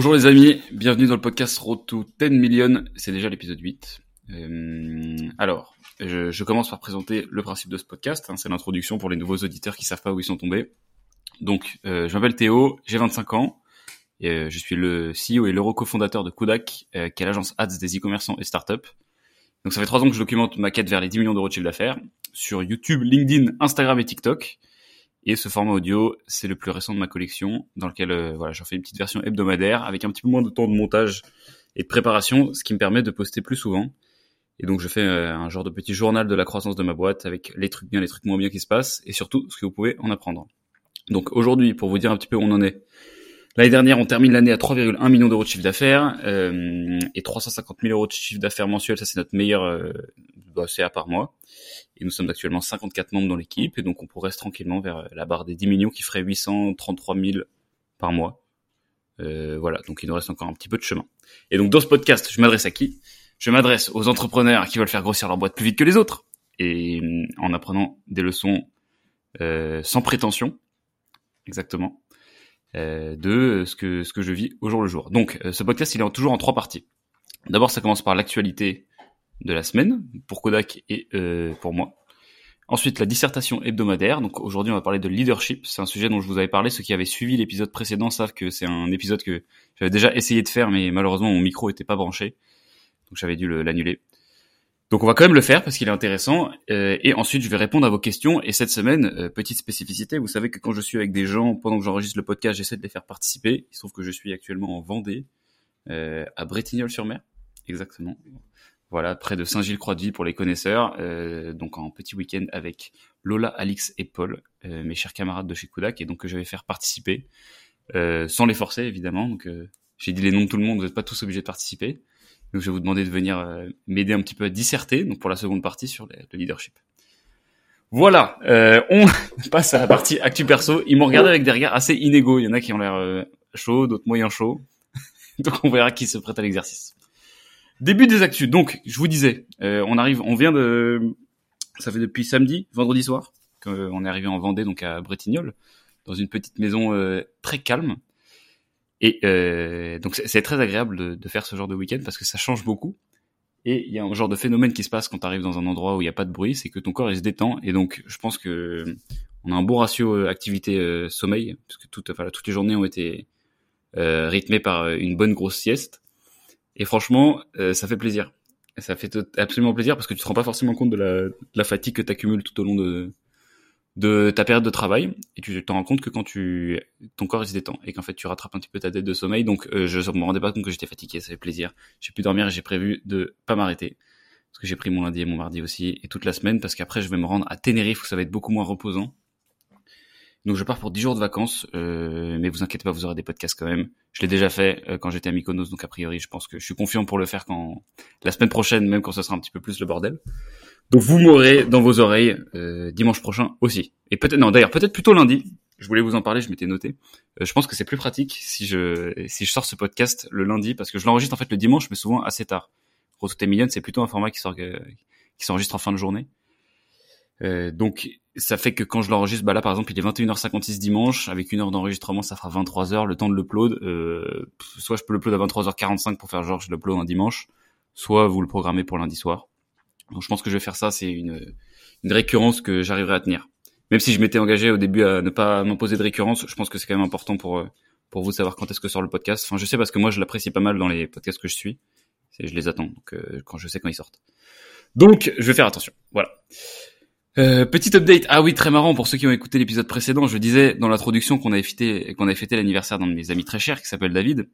Bonjour les amis, bienvenue dans le podcast Road to 10 Million, c'est déjà l'épisode 8. Euh, alors, je, commence par présenter le principe de ce podcast, hein, c'est l'introduction pour les nouveaux auditeurs qui savent pas où ils sont tombés. Donc, euh, je m'appelle Théo, j'ai 25 ans, et, euh, je suis le CEO et l'euro cofondateur de Kudak, euh, qui est l'agence ads des e-commerçants et startups. Donc ça fait trois ans que je documente ma quête vers les 10 millions d'euros de chiffre d'affaires sur YouTube, LinkedIn, Instagram et TikTok. Et ce format audio, c'est le plus récent de ma collection, dans lequel euh, voilà, j'en fais une petite version hebdomadaire avec un petit peu moins de temps de montage et de préparation, ce qui me permet de poster plus souvent. Et donc je fais euh, un genre de petit journal de la croissance de ma boîte avec les trucs bien, les trucs moins bien qui se passent et surtout ce que vous pouvez en apprendre. Donc aujourd'hui, pour vous dire un petit peu où on en est, l'année dernière, on termine l'année à 3,1 millions d'euros de chiffre d'affaires euh, et 350 000 euros de chiffre d'affaires mensuel. Ça c'est notre meilleur euh, bah, CA par mois. Et nous sommes actuellement 54 membres dans l'équipe, et donc on pourrait se tranquillement vers la barre des 10 millions qui ferait 833 000 par mois. Euh, voilà, donc il nous reste encore un petit peu de chemin. Et donc dans ce podcast, je m'adresse à qui? Je m'adresse aux entrepreneurs qui veulent faire grossir leur boîte plus vite que les autres, et euh, en apprenant des leçons euh, sans prétention, exactement, de ce que ce que je vis au jour le jour. Donc euh, ce podcast, il est toujours en trois parties. D'abord, ça commence par l'actualité de la semaine pour Kodak et euh, pour moi. Ensuite, la dissertation hebdomadaire. Donc aujourd'hui, on va parler de leadership. C'est un sujet dont je vous avais parlé. Ceux qui avaient suivi l'épisode précédent savent que c'est un épisode que j'avais déjà essayé de faire, mais malheureusement mon micro était pas branché, donc j'avais dû l'annuler. Donc on va quand même le faire parce qu'il est intéressant. Euh, et ensuite, je vais répondre à vos questions. Et cette semaine, euh, petite spécificité, vous savez que quand je suis avec des gens pendant que j'enregistre le podcast, j'essaie de les faire participer. Il se trouve que je suis actuellement en Vendée, euh, à Bretignolles-sur-Mer, exactement. Voilà, près de Saint-Gilles-Croix-de-Vie pour les connaisseurs. Euh, donc en petit week-end avec Lola, Alix et Paul, euh, mes chers camarades de chez Kudak, et donc que je vais faire participer, euh, sans les forcer évidemment. Donc j'ai dit les noms de tout le monde, vous n'êtes pas tous obligés de participer. Donc je vais vous demander de venir euh, m'aider un petit peu à disserter, donc pour la seconde partie sur le leadership. Voilà, euh, on passe à la partie actu perso. Ils m'ont regardé avec des regards assez inégaux. Il y en a qui ont l'air chauds, d'autres moyen chauds. donc on verra qui se prête à l'exercice. Début des actus. Donc, je vous disais, euh, on arrive, on vient de, ça fait depuis samedi, vendredi soir, qu'on est arrivé en Vendée, donc à Bretignolles, dans une petite maison euh, très calme. Et euh, donc, c'est très agréable de, de, faire ce genre de week-end parce que ça change beaucoup. Et il y a un genre de phénomène qui se passe quand tu arrives dans un endroit où il n'y a pas de bruit, c'est que ton corps il se détend. Et donc, je pense que on a un bon ratio activité sommeil, parce que toutes, enfin, toutes les journées ont été rythmées par une bonne grosse sieste. Et franchement, euh, ça fait plaisir. Ça fait absolument plaisir parce que tu te rends pas forcément compte de la, de la fatigue que tu accumules tout au long de, de ta période de travail et tu te rends compte que quand tu ton corps il se détend et qu'en fait tu rattrapes un petit peu ta dette de sommeil donc euh, je me rendais pas compte que j'étais fatigué ça fait plaisir j'ai pu dormir et j'ai prévu de pas m'arrêter parce que j'ai pris mon lundi et mon mardi aussi et toute la semaine parce qu'après je vais me rendre à Tenerife où ça va être beaucoup moins reposant donc je pars pour 10 jours de vacances, euh, mais vous inquiétez pas, vous aurez des podcasts quand même. Je l'ai déjà fait euh, quand j'étais à Mykonos, donc a priori je pense que je suis confiant pour le faire quand la semaine prochaine, même quand ce sera un petit peu plus le bordel. Donc vous m'aurez dans vos oreilles euh, dimanche prochain aussi. Et peut-être non, d'ailleurs peut-être plutôt lundi. Je voulais vous en parler, je m'étais noté. Euh, je pense que c'est plus pratique si je si je sors ce podcast le lundi parce que je l'enregistre en fait le dimanche, mais souvent assez tard. Rototé Million, c'est plutôt un format qui qui s'enregistre en fin de journée. Euh, donc ça fait que quand je l'enregistre, bah là par exemple il est 21h56 dimanche, avec une heure d'enregistrement ça fera 23h, le temps de l'upload, euh, soit je peux l'upload à 23h45 pour faire genre je l'upload un dimanche, soit vous le programmez pour lundi soir. Donc je pense que je vais faire ça, c'est une, une récurrence que j'arriverai à tenir. Même si je m'étais engagé au début à ne pas m'imposer de récurrence, je pense que c'est quand même important pour euh, pour vous savoir quand est-ce que sort le podcast. Enfin je sais parce que moi je l'apprécie pas mal dans les podcasts que je suis, je les attends donc euh, quand je sais quand ils sortent. Donc je vais faire attention. Voilà. Euh, petit update. Ah oui, très marrant pour ceux qui ont écouté l'épisode précédent. Je disais dans l'introduction qu'on avait fêté, qu'on avait fêté l'anniversaire d'un de mes amis très chers qui s'appelle David,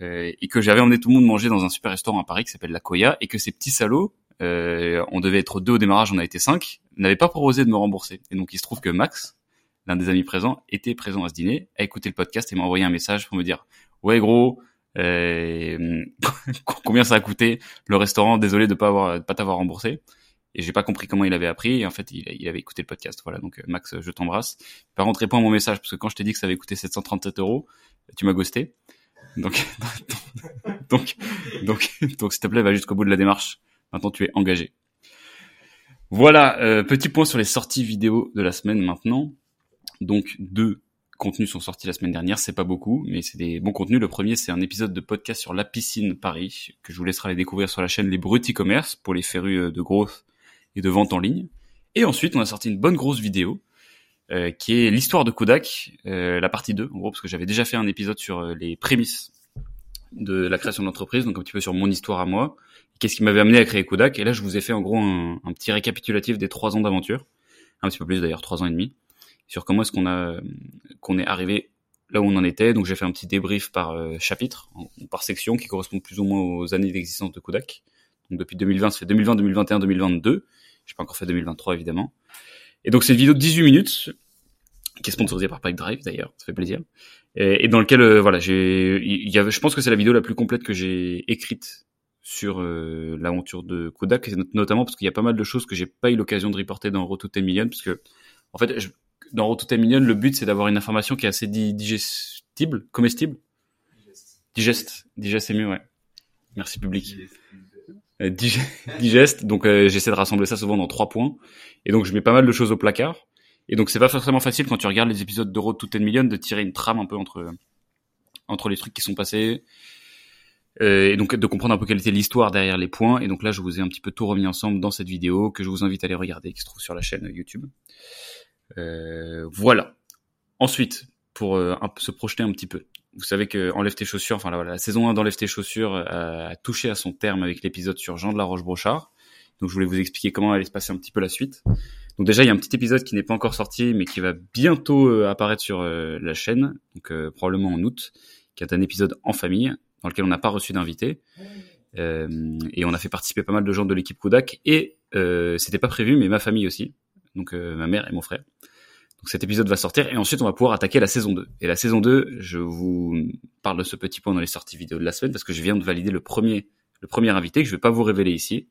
euh, et que j'avais emmené tout le monde manger dans un super restaurant à Paris qui s'appelle La Koya, et que ces petits salauds, euh, on devait être deux au démarrage, on a été cinq, n'avaient pas proposé de me rembourser. Et donc il se trouve que Max, l'un des amis présents, était présent à ce dîner, a écouté le podcast et m'a envoyé un message pour me dire ouais gros. Euh, combien ça a coûté le restaurant? Désolé de pas avoir de pas t'avoir remboursé et j'ai pas compris comment il avait appris. Et en fait il, il avait écouté le podcast. Voilà donc euh, Max je t'embrasse. Par contre réponds à mon message parce que quand je t'ai dit que ça avait coûté 737 euros tu m'as ghosté. Donc donc donc donc s'il te plaît va jusqu'au bout de la démarche maintenant tu es engagé voilà euh, petit point sur les sorties vidéo de la semaine maintenant donc deux contenus sont sortis la semaine dernière. C'est pas beaucoup, mais c'est des bons contenus. Le premier, c'est un épisode de podcast sur la piscine Paris que je vous laisserai aller découvrir sur la chaîne Les Bruts e-commerce pour les férus euh, de growth et de vente en ligne. Et ensuite, on a sorti une bonne grosse vidéo euh, qui est l'histoire de Kodak, euh, la partie 2, en gros, parce que j'avais déjà fait un épisode sur les prémices de la création de l'entreprise, donc un petit peu sur mon histoire à moi, qu'est-ce qui m'avait amené à créer Kodak, et là je vous ai fait en gros un, petit récapitulatif des trois ans d'aventure, un petit peu plus d'ailleurs, trois ans et demi, sur comment est-ce qu'on a qu'on est arrivé là où on en était, donc j'ai fait un petit débrief par chapitre, par section, qui correspond plus ou moins aux années d'existence de Kodak, donc depuis 2020, ça fait 2020, 2021, 2022, j'ai pas encore fait 2023 évidemment, et donc c'est une vidéo de 18 minutes qui est sponsorisé par Pike Drive d'ailleurs, ça fait plaisir. Et, et dans lequel euh, voilà, j'ai il y avait je pense que c'est la vidéo la plus complète que j'ai écrite sur euh, l'aventure de Kodak notamment parce qu'il y a pas mal de choses que j'ai pas eu l'occasion de reporter dans Road to 10 Million parce que en fait je, dans Road to 10 Million le but c'est d'avoir une information qui est assez digestible, comestible? Digeste, digeste c'est mieux ouais. Merci public. Euh, digeste, donc euh, j'essaie de rassembler ça souvent dans trois points et donc je mets pas mal de choses au placard et donc c'est pas forcément facile quand tu regardes les épisodes de Road to 10 Million de tirer une trame un peu entre entre les trucs qui sont passés et donc de comprendre un peu quelle était l'histoire derrière les points. Et donc là je vous ai un petit peu tout remis ensemble dans cette vidéo que je vous invite à aller regarder, qui se trouve sur la chaîne YouTube. Euh, voilà. Ensuite, pour euh, se projeter un petit peu, vous savez que Enlève tes chaussures, enfin la saison 1 d'Enlève tes chaussures a touché à son terme avec l'épisode sur Jean de la Roche-Brochard. Donc je voulais vous expliquer comment allait se passer un petit peu la suite. Donc déjà, il y a un petit épisode qui n'est pas encore sorti, mais qui va bientôt euh, apparaître sur euh, la chaîne, donc euh, probablement en août, qui est un épisode en famille, dans lequel on n'a pas reçu d'invité. et on a fait participer pas mal de gens de l'équipe Kodak, et c'était pas prévu, mais ma famille aussi, donc ma mère et mon frère. Donc cet épisode va sortir, et ensuite on va pouvoir attaquer la saison 2. Et la saison 2, je vous parle de ce petit point dans les sorties vidéo de la semaine, parce que je viens de valider le premier, le premier invité, que je vais pas vous révéler ici.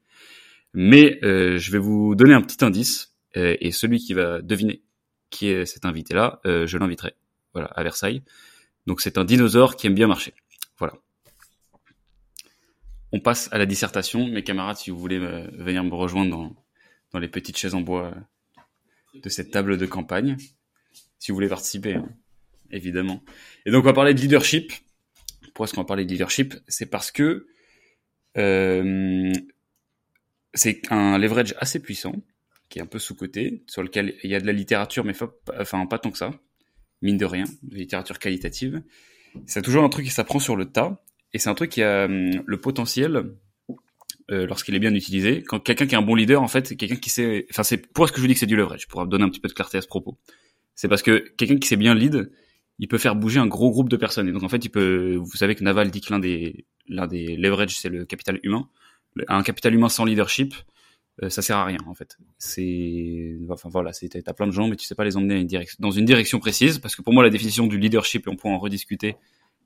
Mais je vais vous donner un petit indice euh, et celui qui va deviner qui est cet invité-là, euh, je l'inviterai. Voilà, à Versailles. Donc c'est un dinosaure qui aime bien marcher. On passe à la dissertation. Mes camarades, si vous voulez venir me rejoindre dans, dans les petites chaises en bois de cette table de campagne, si vous voulez participer, hein, évidemment. Et donc on va parler de leadership. Pourquoi est-ce qu'on va parler de leadership? C'est parce que euh, c'est un leverage assez puissant qui est un peu sous-côté, sur lequel il y a de la littérature, mais enfin pas tant que ça, mine de rien, de littérature qualitative. C'est toujours un truc qui s'apprend sur le tas, et c'est un truc qui a hum, le potentiel, euh, lorsqu'il est bien utilisé, quand quelqu'un qui est un bon leader, en fait, quelqu'un qui sait, enfin c'est pour ce que je vous dis que c'est du leverage, pour donner un petit peu de clarté à ce propos. C'est parce que quelqu'un qui sait bien lead, il peut faire bouger un gros groupe de personnes. Et donc en fait, il peut, vous savez que Naval dit que l'un des, l'un des leverage, c'est le capital humain. Un capital humain sans leadership, euh, ça sert à rien en fait. C'est, enfin voilà, c'est t'as plein de gens, mais tu sais pas les emmener dans une direction précise, parce que pour moi la définition du leadership, et on pourra en rediscuter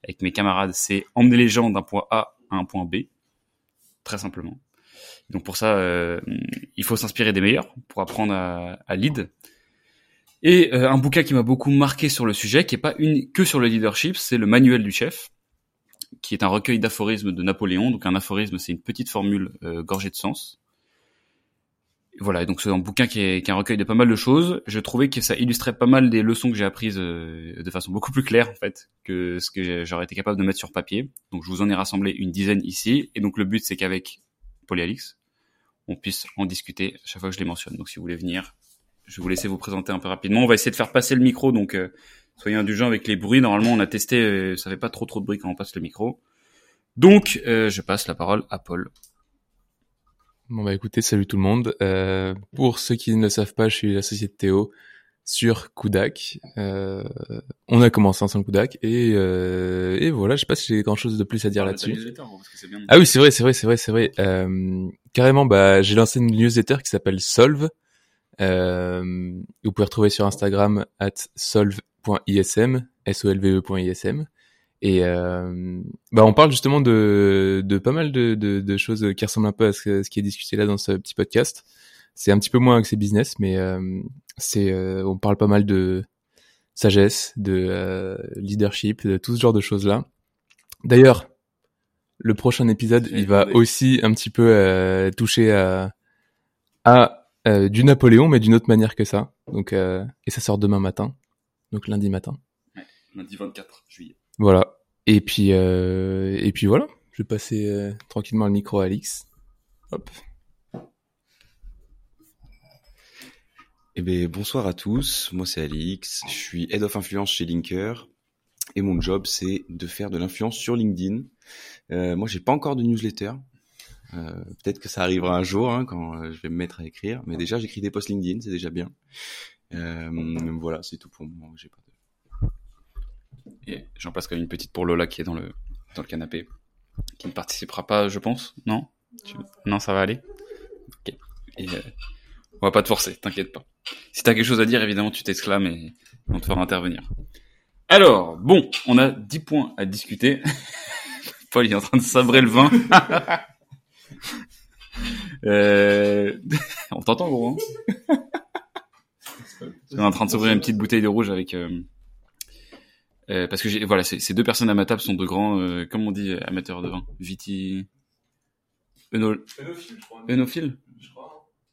avec mes camarades, c'est emmener les gens d'un point A à un point B, très simplement. Donc pour ça, euh, il faut s'inspirer des meilleurs pour apprendre à, lead. Et euh, un bouquin qui m'a beaucoup marqué sur le sujet, qui est pas une, que sur le leadership, c'est le Manuel du chef, qui est un recueil d'aphorismes de Napoléon. Donc un aphorisme, c'est une petite formule gorgée de sens voilà, donc c'est un bouquin qui est, qui est, un recueil de pas mal de choses. Je trouvais que ça illustrait pas mal des leçons que j'ai apprises euh, de façon beaucoup plus claire en fait que ce que j'aurais été capable de mettre sur papier. Donc je vous en ai rassemblé une dizaine ici, et donc le but c'est qu'avec Polyalix, on puisse en discuter chaque fois que je les mentionne. Donc si vous voulez venir, je vais vous laisser vous présenter un peu rapidement. On va essayer de faire passer le micro, donc euh, soyez indulgents avec les bruits. Normalement on a testé, euh, ça fait pas trop trop de bruit quand on passe le micro. Donc je passe la parole à Paul. Bon bah écoutez, salut tout le monde. Euh, pour ceux qui ne le savent pas, je suis l'associé de Théo sur Kudak. Euh, on a commencé ensemble Kudak et, euh, et voilà, je sais pas si j'ai grand chose de plus à dire ah, là-dessus. Ah oui, c'est vrai, c'est vrai, c'est vrai, c'est vrai. Euh, carrément, bah j'ai lancé une newsletter qui s'appelle Solve. Euh, vous pouvez retrouver sur Instagram at solve.ism, s o l v e.ism. Et euh, bah on parle justement de, de pas mal de, de, de, choses qui ressemblent un peu à ce, ce, qui est discuté là dans ce petit podcast. C'est un petit peu moins que c'est business, mais euh, c'est euh, on parle pas mal de sagesse, de euh, leadership, de tout ce genre de choses là. D'ailleurs, le prochain épisode, il va aussi un petit peu euh, toucher à, à du Napoléon, mais d'une autre manière que ça. Donc et ça sort demain matin, donc lundi matin. Lundi 24 juillet. Voilà. Et puis, euh, et puis voilà. Je vais passer euh, tranquillement le micro à Alix. Hop. Eh bien, bonsoir à tous. Moi, c'est Alix. Je suis Head of Influence chez Linker. Et mon job, c'est de faire de l'influence sur LinkedIn. Euh, moi, j'ai pas encore de newsletter. Euh, Peut-être que ça arrivera un jour hein, quand euh, je vais me mettre à écrire. Mais déjà, j'écris des posts LinkedIn, c'est déjà bien. Euh, voilà, c'est tout pour moi. J'ai pas. Et j'en passe comme une petite pour Lola qui est dans le, dans le canapé. Qui ne participera pas, je pense. Non? Tu- Non, ça va aller? Ok. Et, euh, on va pas te forcer, t'inquiète pas. Si t'as quelque chose à dire, évidemment, tu t'exclames et on te fera intervenir. Alors, bon, on a 10 points à discuter. Paul il est en train de sabrer le vin. euh... On t'entend, gros. Hein? On est en train de s'ouvrir une petite bouteille de rouge avec... euh, euh, parce que voilà, ces deux personnes à ma table sont de grands, euh, comment on dit, euh, amateurs de vin, viti, Eno... Enophile.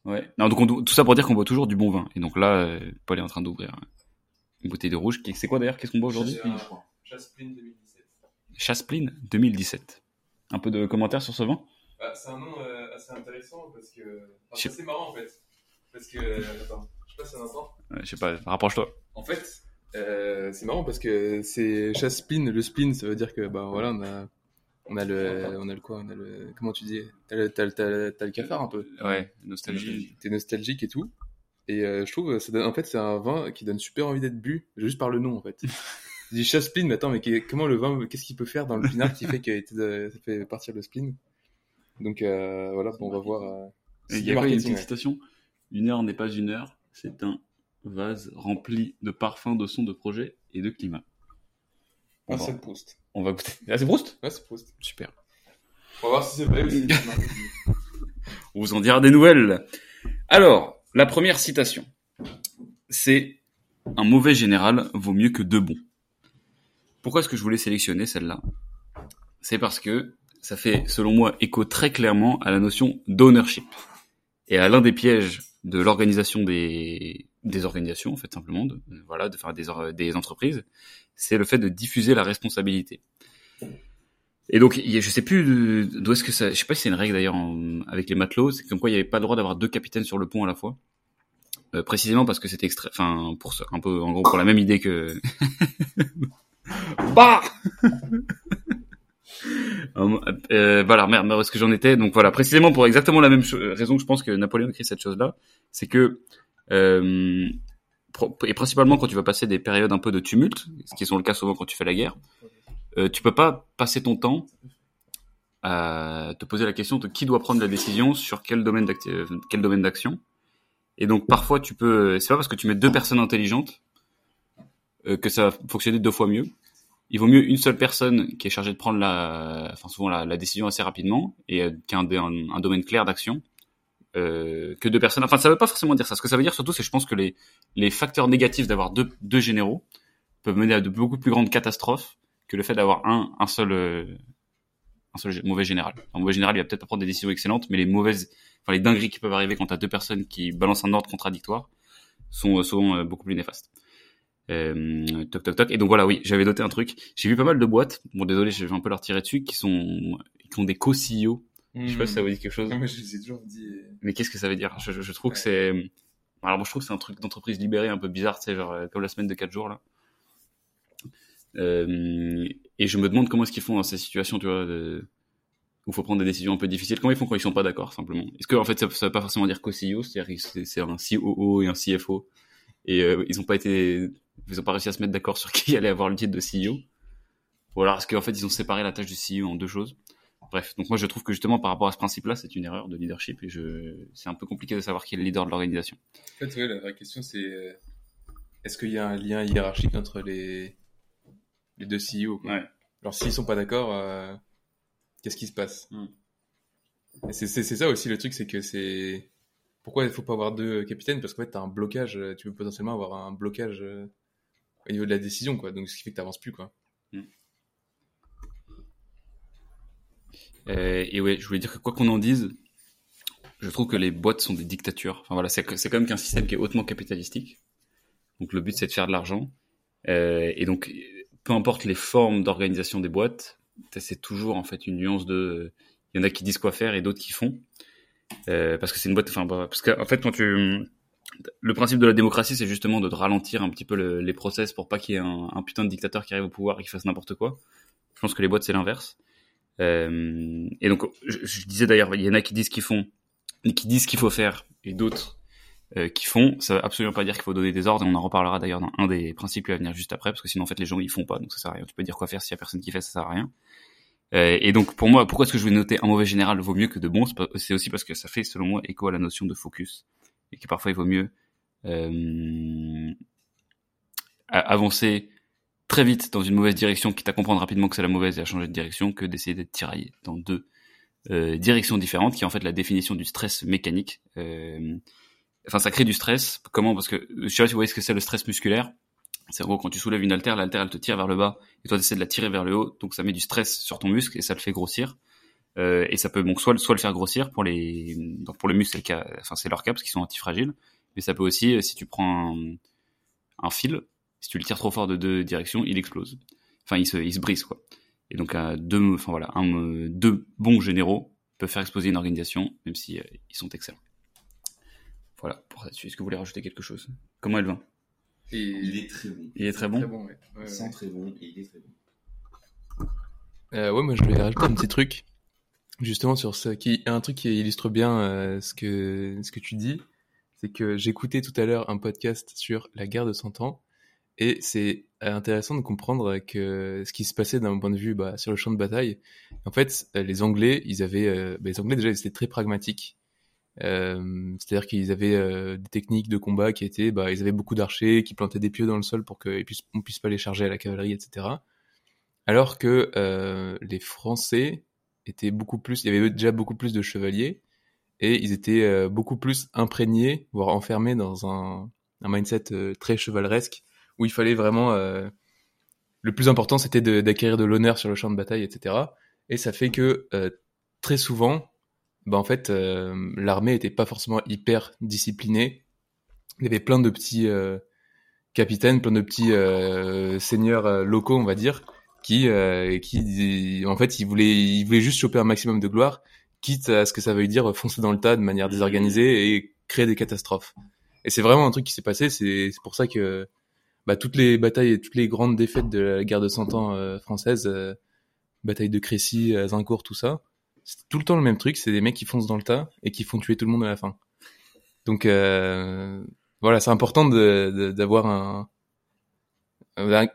Ouais. Non, donc on doit- tout ça pour dire qu'on boit toujours du bon vin. Et donc là, euh, Paul est en train d'ouvrir une bouteille de rouge. C'est quoi d'ailleurs? Qu'est-ce qu'on boit aujourd'hui? Chaspline 2017. Chaspline 2017. Un peu de commentaires sur ce vin? C'est un nom assez intéressant parce que. Je c'est assez marrant en fait. Parce que. Attends, je sais pas si on entend. Ouais, Je sais pas, rapproche-toi. En fait, euh, c'est marrant parce que c'est chasse-spleen. Le spleen, ça veut dire que bah voilà, on a, on a le, on a le quoi, on a le, comment tu dis, t'as le, t'as le, t'as le- t'as le cafard un peu. Ouais, nostalgie. T'es nostalgique et tout. Et euh, je trouve, ça donne- en fait, c'est un vin qui donne super envie d'être bu, juste par le nom en fait. Je dis chasse-spleen, mais attends, mais comment le vin, qu'est-ce qu'il peut faire dans le pinard qui fait de- ça fait partir le spleen Donc euh, voilà, bon, on va voir. euh, Il y a quoi, une citation? Une heure n'est pas une heure, c'est un vase rempli de parfums, de sons, de projets et de climat. On, Ah, va, c'est Proust. on va goûter. Ah, c'est Proust? Ouais, c'est Proust. Super. On va voir si c'est vrai ou si c'est. On vous en dira des nouvelles. Alors, la première citation, c'est un mauvais général vaut mieux que deux bons. Pourquoi est-ce que je voulais sélectionner celle-là? C'est parce que ça fait, selon moi, écho très clairement à la notion d'ownership et à l'un des pièges de l'organisation des, des organisations, en fait, simplement, de, voilà, de faire des, des entreprises, c'est le fait de diffuser la responsabilité. Et donc, je sais plus d'où est-ce que ça, je sais pas si c'est une règle d'ailleurs avec les matelots, c'est comme quoi il n'y avait pas le droit d'avoir deux capitaines sur le pont à la fois. Euh, précisément parce que c'était extrait, enfin, pour ça, un peu, en gros, pour la même idée que, bah! Euh, euh, voilà, merde, merde, est-ce que j'en étais? Donc voilà, précisément pour exactement la même raison que je pense que Napoléon écrit cette chose-là, c'est que, euh, et principalement quand tu vas passer des périodes un peu de tumulte, ce qui sont le cas souvent quand tu fais la guerre, euh, tu peux pas passer ton temps à te poser la question de qui doit prendre la décision sur quel domaine euh, d'action. Et donc parfois tu peux, c'est pas parce que tu mets deux personnes intelligentes euh, que ça va fonctionner deux fois mieux. Il vaut mieux une seule personne qui est chargée de prendre la, enfin souvent la, décision assez rapidement et euh, qui a un domaine clair d'action euh, que deux personnes. Enfin ça veut pas forcément dire ça. Ce que ça veut dire surtout, c'est je pense que les les facteurs négatifs d'avoir deux deux généraux peuvent mener à de beaucoup plus grandes catastrophes que le fait d'avoir un un seul euh, un seul mauvais général. Un mauvais général, il va peut-être prendre des décisions excellentes, mais les mauvaises, enfin les dingueries qui peuvent arriver quand t'as deux personnes qui balancent un ordre contradictoire sont souvent euh, beaucoup plus néfastes. Euh, toc toc toc. Et donc voilà, oui, j'avais noté un truc. J'ai vu pas mal de boîtes. Bon, désolé, je vais un peu leur tirer dessus, qui sont, qui ont des co-CEO. Je sais pas si ça vous dit quelque chose. Non, mais je les ai toujours dit. euh, Mais qu'est-ce que ça veut dire? Je, je- je trouve que c'est. Alors moi je trouve que c'est un truc d'entreprise libérée un peu bizarre, tu sais, genre euh, comme la semaine de 4 jours là. Euh, et je me demande comment est-ce qu'ils font dans ces situations, tu vois, de... où il faut prendre des décisions un peu difficiles. Comment ils font quand ils sont pas d'accord simplement? Est-ce que en fait ça, ça veut pas forcément dire co-CEO, c'est-à-dire que c'est un COO et un CFO et euh, ils ont pas été, ils ont pas réussi à se mettre d'accord sur qui allait avoir le titre de CEO. Ou alors est-ce qu'en fait ils ont séparé la tâche du CEO en deux choses? Bref, donc moi je trouve que justement par rapport à ce principe-là, c'est une erreur de leadership et je, c'est un peu compliqué de savoir qui est le leader de l'organisation. En fait, ouais, la vraie question, c'est euh, est-ce qu'il y a un lien hiérarchique entre les, les deux CEO quoi? Ouais. Alors, s'ils sont pas d'accord, euh, qu'est-ce qui se passe? Mm. Et c'est c'est- c'est ça aussi le truc, c'est que c'est. Pourquoi il faut pas avoir deux capitaines? Parce qu'en fait, tu as un blocage, euh, tu peux potentiellement avoir un blocage au niveau de la décision, quoi. Donc, ce qui fait que tu plus, quoi. Euh, et ouais, je voulais dire que quoi qu'on en dise, je trouve que les boîtes sont des dictatures. Enfin voilà, c'est quand même qu'un système qui est hautement capitalistique. Donc le but c'est de faire de l'argent. Euh, et donc peu importe les formes d'organisation des boîtes, c'est toujours en fait une nuance de, il y en a qui disent quoi faire et d'autres qui font, euh, parce que c'est une boîte, enfin, parce qu'en fait quand tu, le principe de la démocratie, c'est justement de ralentir un petit peu le, les process pour pas qu'il y ait un, un, putain de dictateur qui arrive au pouvoir et qui fasse n'importe quoi. Je pense que les boîtes c'est l'inverse. Euh, et donc, je, disais d'ailleurs, il y en a qui disent qu'ils font, qui disent qu'il faut faire, et d'autres euh, qui font. Ça veut absolument pas dire qu'il faut donner des ordres. Et on en reparlera d'ailleurs dans un des principes va venir juste après, parce que sinon en fait les gens ils font pas, donc ça sert à rien. Tu peux dire quoi faire s'il y a personne qui fait, ça sert à rien. Euh, et donc pour moi, pourquoi est-ce que je vais noter un mauvais général vaut mieux que de bons? C'est aussi parce que ça fait selon moi écho à la notion de focus et que parfois il vaut mieux avancer très vite dans une mauvaise direction, quitte à comprendre rapidement que c'est la mauvaise et à changer de direction, que d'essayer d'être tiraillé dans deux euh, directions différentes, qui est en fait la définition du stress mécanique. Euh, enfin, ça crée du stress. Comment? Parce que je sais pas si vous voyez ce que c'est le stress musculaire. C'est en gros quand tu soulèves une haltère, l'haltère elle te tire vers le bas et toi tu essaies de la tirer vers le haut, donc ça met du stress sur ton muscle et ça le fait grossir. Euh, et ça peut donc soit soit le faire grossir pour les donc pour le muscle, c'est enfin leur cas parce qu'ils sont antifragiles, mais ça peut aussi si tu prends un fil si tu le tires trop fort de deux directions, il explose. Enfin, il se, il se brise, quoi. Et donc, euh, deux, enfin voilà, un, euh, deux bons généraux peuvent faire exploser une organisation, même si euh, ils sont excellents. Voilà, pour là-dessus. Est-ce que vous voulez rajouter quelque chose? Comment elle va et... Il est très bon. Il est très bon. Très bon ouais. Ouais, Sans très bon, et il est très bon. Euh, ouais, moi je voulais rajouter un petit truc, justement sur ça, qui un truc qui illustre bien euh, ce que ce que tu dis, c'est que j'écoutais tout à l'heure un podcast sur la guerre de 100 ans et c'est intéressant de comprendre que ce qui se passait d'un point de vue bah, sur le champ de bataille, en fait, les Anglais, ils avaient, euh, bah, les Anglais déjà, ils étaient très pragmatiques. Euh, C'est-à-dire qu'ils avaient euh, des techniques de combat qui étaient, bah, ils avaient beaucoup d'archers qui plantaient des pieux dans le sol pour qu'on on puisse pas les charger à la cavalerie, etc. Alors que euh, les Français étaient beaucoup plus, il y avait déjà beaucoup plus de chevaliers et ils étaient euh, beaucoup plus imprégnés, voire enfermés dans un, mindset euh, très chevaleresque où il fallait vraiment euh, le plus important c'était d'acquérir de, de l'honneur sur le champ de bataille etc et ça fait que euh, très souvent bah en fait euh, l'armée était pas forcément hyper disciplinée. Il y avait plein de petits euh, capitaines plein de petits euh, seigneurs locaux on va dire qui qui en fait ils voulaient ils voulaient juste choper un maximum de gloire quitte à ce que ça veuille dire foncer dans le tas de manière désorganisée et créer des catastrophes. Et c'est vraiment un truc qui s'est passé c'est pour ça que bah, toutes les batailles et toutes les grandes défaites de la guerre de 100 ans euh, française, euh, bataille de Crécy, Azincourt, tout ça, c'est tout le temps le même truc, c'est des mecs qui foncent dans le tas et qui font tuer tout le monde à la fin. Donc euh, voilà, c'est important d'avoir un,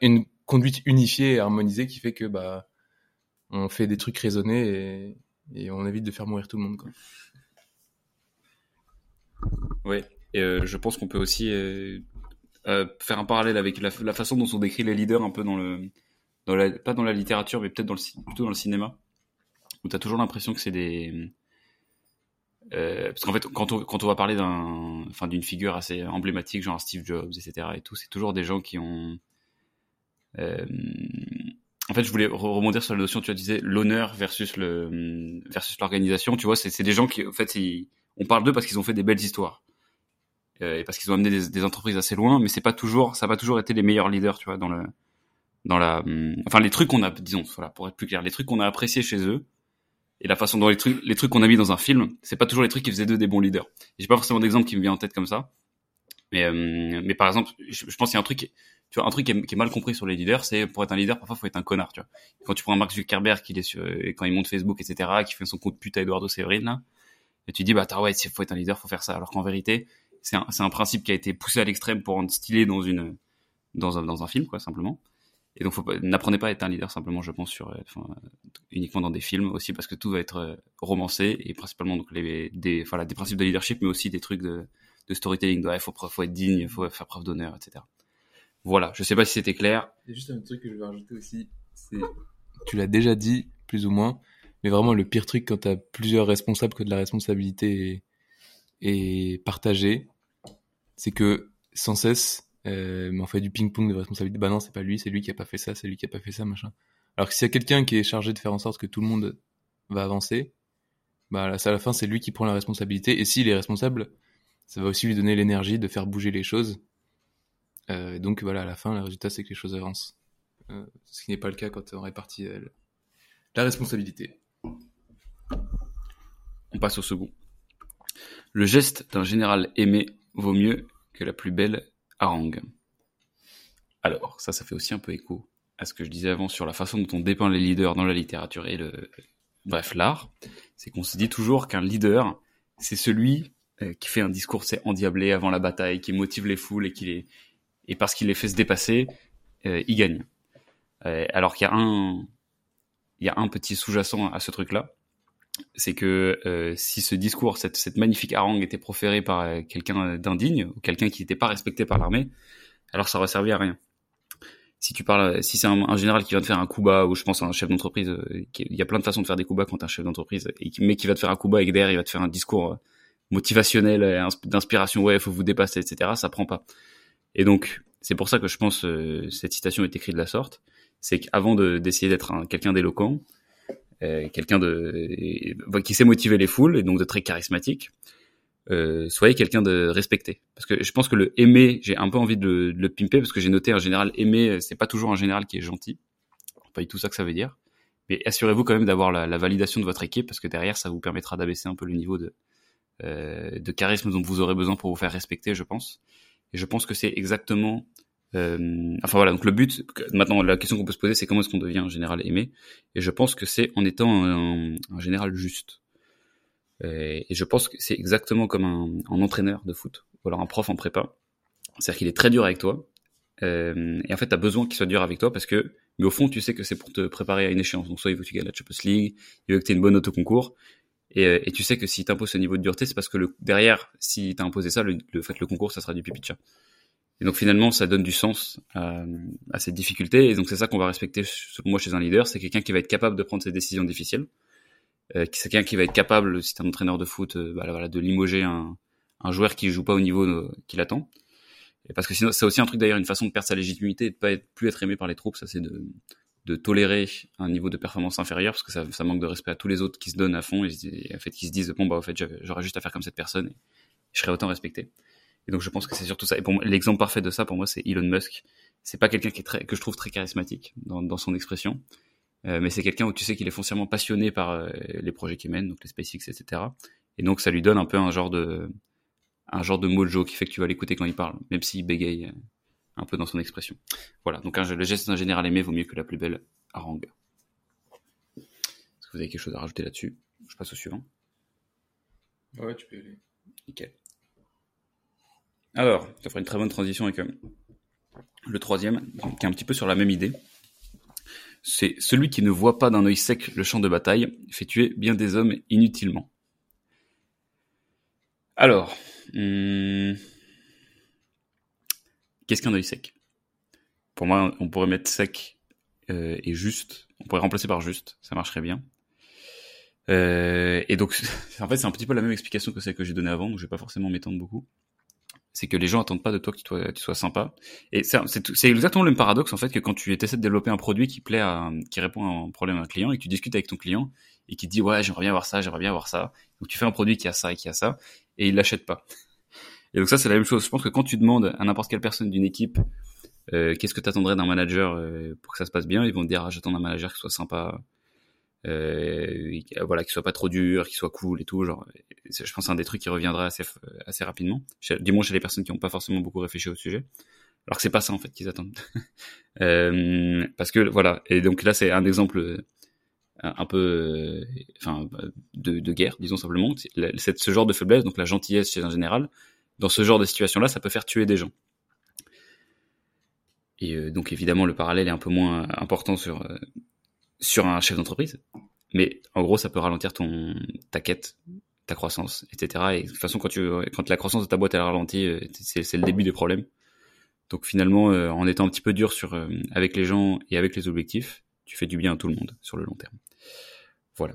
une conduite unifiée et harmonisée qui fait que bah on fait des trucs raisonnés et, on évite de faire mourir tout le monde. Quoi. Ouais, et je pense qu'on peut aussi euh, faire un parallèle avec la, façon dont sont décrits les leaders un peu dans le, pas dans la littérature, mais peut-être dans le, plutôt dans le cinéma, où tu as toujours l'impression que c'est des, euh, parce qu'en fait, quand on, quand on va parler d'un, enfin, d'une figure assez emblématique, genre Steve Jobs, etc. et tout, c'est toujours des gens qui ont, euh, en fait, je voulais rebondir sur la notion, tu as disais l'honneur versus le versus l'organisation. Tu vois, c'est des gens qui, en fait, on parle d'eux parce qu'ils ont fait des belles histoires et parce qu'ils ont amené des, des, entreprises assez loin, mais c'est pas toujours, ça n'a pas toujours été les meilleurs leaders, tu vois, dans le dans la, enfin les trucs qu'on a, disons, voilà, pour être plus clair, les trucs qu'on a appréciés chez eux et la façon dont les trucs, les trucs qu'on a mis dans un film, c'est pas toujours les trucs qui faisaient d'eux des bons leaders. J'ai pas forcément d'exemple qui me vient en tête comme ça, mais euh, mais par exemple, je, je pense qu'il y a un truc, tu vois, un truc qui est, mal compris sur les leaders, c'est pour être un leader, parfois faut être un connard, tu vois. Quand tu prends un Mark Zuckerberg qui est sur, quand il monte Facebook, etc., qui fait son compte pute à Eduardo Severin là, et tu dis bah ouais, s'il faut être un leader, faut faire ça, alors qu'en vérité, c'est un, c'est un principe qui a été poussé à l'extrême pour rendre stylé dans une dans un dans un film quoi simplement. Et donc, n'apprenez pas à être un leader simplement, je pense, sur, enfin, uniquement dans des films aussi, parce que tout va être romancé et principalement donc les des, voilà, des principes de leadership, mais aussi des trucs de, de storytelling. Il faut, faut être digne, il faut faire preuve d'honneur, etc. Voilà. Je sais pas si c'était clair. Il y a juste un truc que je vais rajouter aussi, c'est, tu l'as déjà dit plus ou moins, mais vraiment le pire truc quand t'as plusieurs responsables que de la responsabilité est, est partagée, c'est que sans cesse euh, on fait du ping-pong de responsabilité. Bah non, c'est pas lui, c'est lui qui a pas fait ça, c'est lui qui a pas fait ça, machin. Alors que s'il y a quelqu'un qui est chargé de faire en sorte que tout le monde va avancer, bah à la fin, c'est lui qui prend la responsabilité. Et s'il est responsable, ça va aussi lui donner l'énergie de faire bouger les choses. Euh, donc voilà, à la fin, le résultat, c'est que les choses avancent. euh, ce qui n'est pas le cas quand on répartit euh, la responsabilité. On passe au second. Le geste d'un général aimé vaut mieux que la plus belle harangue. Alors, ça, ça fait aussi un peu écho à ce que je disais avant sur la façon dont on dépeint les leaders dans la littérature et le, bref, l'art. C'est qu'on se dit toujours qu'un leader, c'est celui euh, qui fait un discours, c'est endiablé avant la bataille, qui motive les foules et qui les, et parce qu'il les fait se dépasser, euh, il gagne. Euh, alors qu'il y a un, il y a un petit sous-jacent à ce truc-là, c'est que euh, si ce discours, cette, cette, magnifique harangue était proférée par euh, quelqu'un d'indigne ou quelqu'un qui n'était pas respecté par l'armée, alors ça aurait servi à rien. Si tu parles, si c'est un, général qui vient de faire un coup bas, ou je pense à un chef d'entreprise, euh, il y a plein de façons de faire des coups bas quand t'es un chef d'entreprise, mais qui va te faire un coup bas et que il va te faire un discours euh, motivationnel, d'inspiration, ouais, faut vous dépasser, etc. Ça prend pas. Et donc c'est pour ça que je pense euh, cette citation est écrite de la sorte, c'est qu'avant d'essayer d'être quelqu'un d'éloquent, euh, quelqu'un de qui sait motiver les foules et donc de très charismatique. Euh, soyez quelqu'un de respecté. Parce que je pense que le aimer, j'ai un peu envie de le, de le pimper parce que j'ai noté un général aimé, c'est pas toujours un général qui est gentil. Pas du tout ça que ça veut dire. Mais assurez-vous quand même d'avoir la, la, validation de votre équipe parce que derrière, ça vous permettra d'abaisser un peu le niveau de, euh, de charisme dont vous aurez besoin pour vous faire respecter, je pense. Et je pense que c'est exactement euh, enfin voilà, donc le but, maintenant la question qu'on peut se poser, c'est comment est-ce qu'on devient un général aimé? Et je pense que c'est en étant un, général juste. Et, et, je pense que c'est exactement comme un, entraîneur de foot, ou alors un prof en prépa. C'est-à-dire qu'il est très dur avec toi, euh, et en fait, tu as besoin qu'il soit dur avec toi parce que, mais au fond, tu sais que c'est pour te préparer à une échéance. Donc soit il veut que tu gagnes la Champions League, il veut que tu aies une bonne autoconcours, et, et tu sais que s'il t'impose ce niveau de dureté, c'est parce que le, derrière, s'il t'a imposé ça, le, le fait le concours, ça sera du pipi de chat. Et donc finalement, ça donne du sens à, à cette difficulté. Et donc c'est ça qu'on va respecter, selon moi, chez un leader. C'est quelqu'un qui va être capable de prendre ses décisions difficiles. Euh, c'est quelqu'un qui va être capable, si c'est un entraîneur de foot, euh, bah, voilà, de limoger un, un, joueur qui joue pas au niveau euh, qu'il attend. Et parce que sinon, c'est aussi un truc d'ailleurs, une façon de perdre sa légitimité et de pas être, plus être aimé par les troupes. Ça, c'est de, de tolérer un niveau de performance inférieur parce que ça, ça manque de respect à tous les autres qui se donnent à fond et, et en fait qui se disent bon bah en fait j'aurais juste à faire comme cette personne et je serais autant respecté. Et donc je pense que c'est surtout ça. Et pour moi, l'exemple parfait de ça, pour moi, c'est Elon Musk. C'est pas quelqu'un qui est très, que je trouve très charismatique dans, dans son expression, euh, mais c'est quelqu'un où tu sais qu'il est foncièrement passionné par euh, les projets qu'il mène, donc les SpaceX, etc. Et donc ça lui donne un peu un genre de, un genre de mojo qui fait que tu vas l'écouter quand il parle, même s'il bégaye euh, un peu dans son expression. Voilà. Donc un, le geste d'un général aimé vaut mieux que la plus belle harangue. Est-ce que vous avez quelque chose à rajouter là-dessus? Je passe au suivant. Ouais, tu peux aller. Nickel. Alors, ça fera une très bonne transition avec euh, le troisième, qui est un petit peu sur la même idée. C'est celui qui ne voit pas d'un œil sec le champ de bataille fait tuer bien des hommes inutilement. Alors, hum, qu'est-ce qu'un œil sec? Pour moi, on pourrait mettre sec euh, et juste. On pourrait remplacer par juste, ça marcherait bien. Euh, et donc, en fait, c'est un petit peu la même explication que celle que j'ai donnée avant, donc je vais pas forcément m'étendre beaucoup c'est que les gens attendent pas de toi que tu sois, sympa. Et c'est exactement le même paradoxe en fait que quand tu essaies de développer un produit qui plaît à, qui répond à un problème à un client et que tu discutes avec ton client et qui te dit ouais j'aimerais bien avoir ça, j'aimerais bien avoir ça. Donc tu fais un produit qui a ça et qui a ça et il l'achète pas. Et donc ça c'est la même chose. Je pense que quand tu demandes à n'importe quelle personne d'une équipe euh, qu'est-ce que tu attendrais d'un manager euh, pour que ça se passe bien, ils vont te dire ah, j'attends d'un manager qui soit sympa, euh, voilà, qu'il soit pas trop dur, qu'il soit cool et tout. Genre, je pense c'est un des trucs qui reviendra assez assez rapidement. Du moins chez les personnes qui n'ont pas forcément beaucoup réfléchi au sujet. Alors que c'est pas ça en fait qu'ils attendent. euh, parce que voilà. Et donc là c'est un exemple un peu, enfin, de, guerre, disons simplement. Ce genre de faiblesse, donc la gentillesse chez un général, dans ce genre de situation-là, ça peut faire tuer des gens. Et euh, donc évidemment, le parallèle est un peu moins important sur euh, sur un chef d'entreprise, mais en gros, ça peut ralentir ton ta quête, ta croissance, etc. Et de toute façon, quand tu quand la croissance de ta boîte elle ralentit, euh, c'est le début des problèmes. Donc finalement, euh, en étant un petit peu dur sur euh, avec les gens et avec les objectifs, tu fais du bien à tout le monde sur le long terme. Voilà.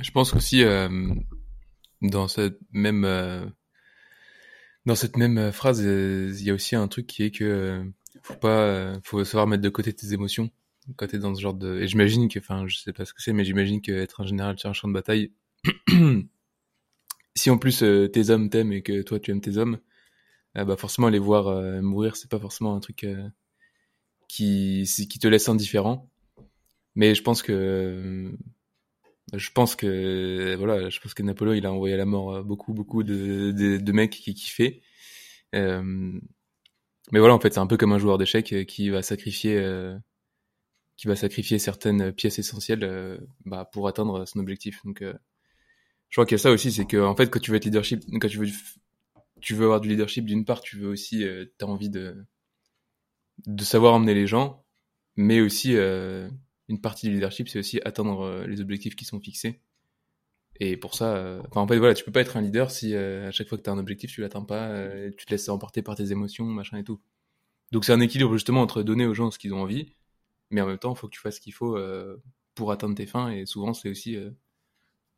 Je pense aussi dans cette même dans cette même phrase, il y a aussi un truc qui est que faut pas, euh, faut savoir mettre de côté tes émotions quand t'es dans ce genre de. Et j'imagine que, enfin, je sais pas ce que c'est, mais j'imagine qu'être un général sur un champ de bataille, si en plus euh, tes hommes t'aiment et que toi tu aimes tes hommes, euh, bah forcément les voir euh, mourir, c'est pas forcément un truc qui qui te laisse indifférent. Mais je pense que je pense que voilà, je pense que Napoléon il a envoyé à la mort beaucoup beaucoup de de, de mecs qui kiffaient. Euh, mais voilà, en fait, c'est un peu comme un joueur d'échecs qui va sacrifier qui va sacrifier certaines pièces essentielles euh, bah, pour atteindre son objectif. Donc, euh, je crois qu'il y a ça aussi, c'est que en fait, quand tu veux être leadership, quand tu veux, tu veux avoir du leadership, d'une part, tu veux aussi, euh, tu as envie de, de savoir emmener les gens, mais aussi une partie du leadership, c'est aussi atteindre les objectifs qui sont fixés. Et pour ça, enfin en fait voilà, tu peux pas être un leader si à chaque fois que tu as un objectif, tu l'atteins pas, tu te laisses emporter par tes émotions, machin et tout. Donc c'est un équilibre justement entre donner aux gens ce qu'ils ont envie mais en même temps, il faut que tu fasses ce qu'il faut euh, pour atteindre tes fins, et souvent, c'est aussi euh,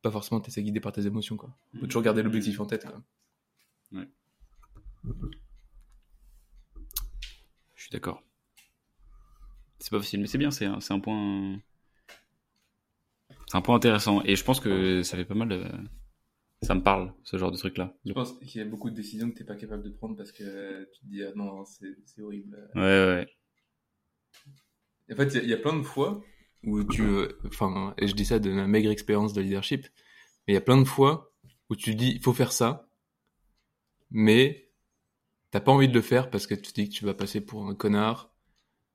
pas forcément te laisser guider par tes émotions, quoi. Faut toujours garder l'objectif en tête. Ouais. Je suis d'accord. C'est pas facile, mais c'est bien, c'est un, point. C'est un point intéressant, et je pense que ça fait pas mal de... Ça me parle, ce genre de truc-là. Je pense qu'il y a beaucoup de décisions que t'es pas capable de prendre parce que tu te dis, ah non, c'est horrible. Ouais, ouais. En fait, il y, a plein de fois où tu, enfin, et je dis ça de ma maigre expérience de leadership, mais il y a plein de fois où tu dis, il faut faire ça, mais t'as pas envie de le faire parce que tu te dis que tu vas passer pour un connard,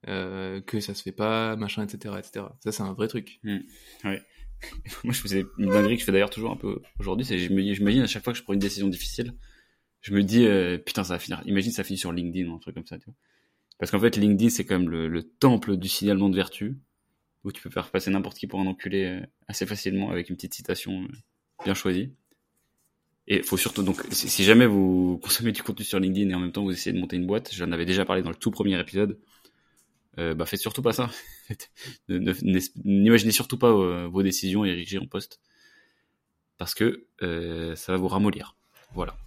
euh, que ça se fait pas, machin, etc., etc. Ça, c'est un vrai truc. Mmh. Ouais. Moi, je faisais une dinguerie que je fais d'ailleurs toujours un peu aujourd'hui, c'est je j'imagine à chaque fois que je prends une décision difficile, je me dis euh, putain ça va finir. Imagine ça finit sur LinkedIn ou un truc comme ça, tu vois. Parce qu'en fait, LinkedIn, c'est quand même le, temple du signalement de vertu, où tu peux faire passer n'importe qui pour un enculé euh, assez facilement avec une petite citation euh, bien choisie. Et faut surtout donc, si jamais vous consommez du contenu sur LinkedIn et en même temps vous essayez de monter une boîte, j'en avais déjà parlé dans le tout premier épisode, euh, bah faites surtout pas ça. N'imaginez surtout pas vos décisions érigées en poste, parce que ça va vous ramollir. Voilà.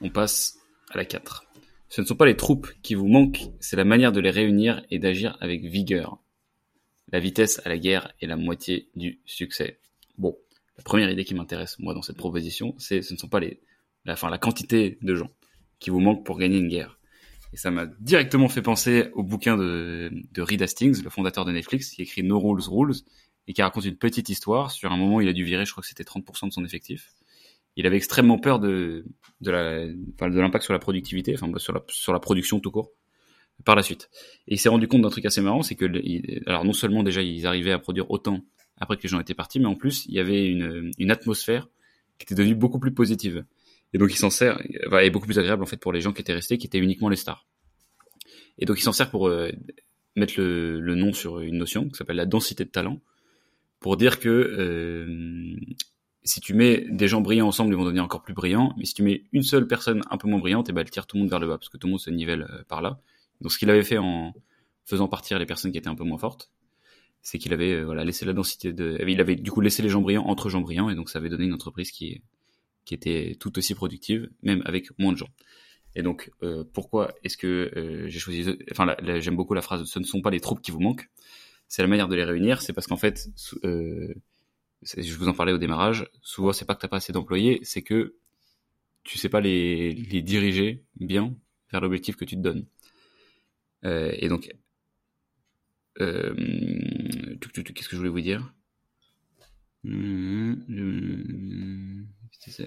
On passe à la 4. Ce ne sont pas les troupes qui vous manquent, c'est la manière de les réunir et d'agir avec vigueur. La vitesse à la guerre est la moitié du succès. Bon, la première idée qui m'intéresse, moi, dans cette proposition, c'est ce ne sont pas les, la quantité de gens qui vous manquent pour gagner une guerre. Et ça m'a directement fait penser au bouquin de, de Reed Hastings, le fondateur de Netflix, qui écrit No Rules Rules, et qui raconte une petite histoire sur un moment où il a dû virer, je crois que c'était 30% de son effectif il avait extrêmement peur de de la de l'impact sur la productivité, enfin sur la sur la production tout court par la suite. Et il s'est rendu compte d'un truc assez marrant, c'est que alors non seulement déjà ils arrivaient à produire autant après que les gens étaient partis, mais en plus il y avait une une atmosphère qui était devenue beaucoup plus positive. Et donc il s'en sert et beaucoup plus agréable en fait pour les gens qui étaient restés, qui étaient uniquement les stars. Et donc il s'en sert pour euh, mettre le, le, nom sur une notion qui s'appelle la densité de talent, pour dire que euh, si tu mets des gens brillants ensemble, ils vont devenir encore plus brillants. Mais si tu mets une seule personne un peu moins brillante, et eh ben, elle tire tout le monde vers le bas, parce que tout le monde se nivelle euh, par là. Donc, ce qu'il avait fait en faisant partir les personnes qui étaient un peu moins fortes, c'est qu'il avait euh, voilà laissé la densité de, il avait du coup laissé les gens brillants entre gens brillants, et donc ça avait donné une entreprise qui qui était tout aussi productive, même avec moins de gens. Et donc, euh, pourquoi est-ce que j'ai choisi, enfin, j'aime beaucoup la phrase, ce ne sont pas les troupes qui vous manquent, c'est la manière de les réunir, c'est parce qu'en fait, euh, je vous en parlais au démarrage, souvent c'est pas que t'as pas assez d'employés, c'est que tu sais pas les, diriger bien vers l'objectif que tu te donnes. Euh, et donc, euh, qu'est-ce que je voulais vous dire?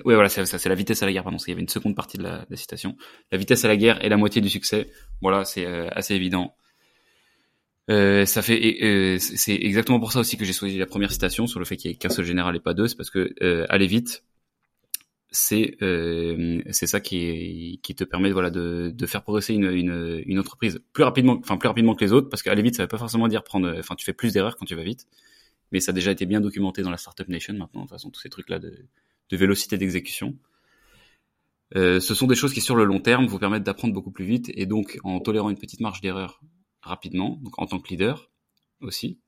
Oui, voilà, c'est la vitesse à la guerre, pardon, il y avait une seconde partie de la, citation. La vitesse à la guerre est la moitié du succès. Voilà, c'est euh, assez évident. Euh, ça fait, euh, c'est exactement pour ça aussi que j'ai choisi la première citation sur le fait qu'il n'y ait qu'un seul général et pas deux, c'est parce que euh, aller vite, c'est c'est ça qui, te permet voilà de, faire progresser une, une, entreprise plus rapidement, enfin plus rapidement que les autres, parce qu'aller vite, ça veut pas forcément dire prendre, enfin tu fais plus d'erreurs quand tu vas vite, mais ça a déjà été bien documenté dans la startup nation maintenant, de toute façon tous ces trucs là de, de vélocité d'exécution. Euh, ce sont des choses qui sur le long terme vous permettent d'apprendre beaucoup plus vite et donc en tolérant une petite marge d'erreur rapidement, donc en tant que leader aussi,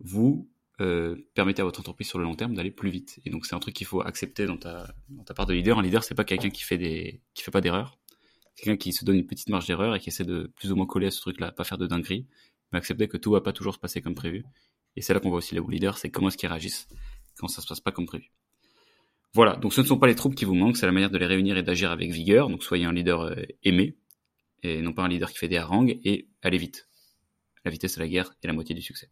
vous euh, permettez à votre entreprise sur le long terme d'aller plus vite. Et donc c'est un truc qu'il faut accepter dans ta, dans ta part de leader. Un leader, c'est pas quelqu'un qui fait des, qui fait pas d'erreurs, quelqu'un qui se donne une petite marge d'erreur et qui essaie de plus ou moins coller à ce truc-là, pas faire de dinguerie, mais accepter que tout va pas toujours se passer comme prévu. Et c'est là qu'on voit aussi les leaders, c'est comment est-ce qu'ils réagissent quand ça se passe pas comme prévu. Voilà, donc ce ne sont pas les troupes qui vous manquent, c'est la manière de les réunir et d'agir avec vigueur. Donc soyez un leader euh, aimé, et non pas un leader qui fait des harangues, et allez vite. La vitesse de la guerre est la moitié du succès.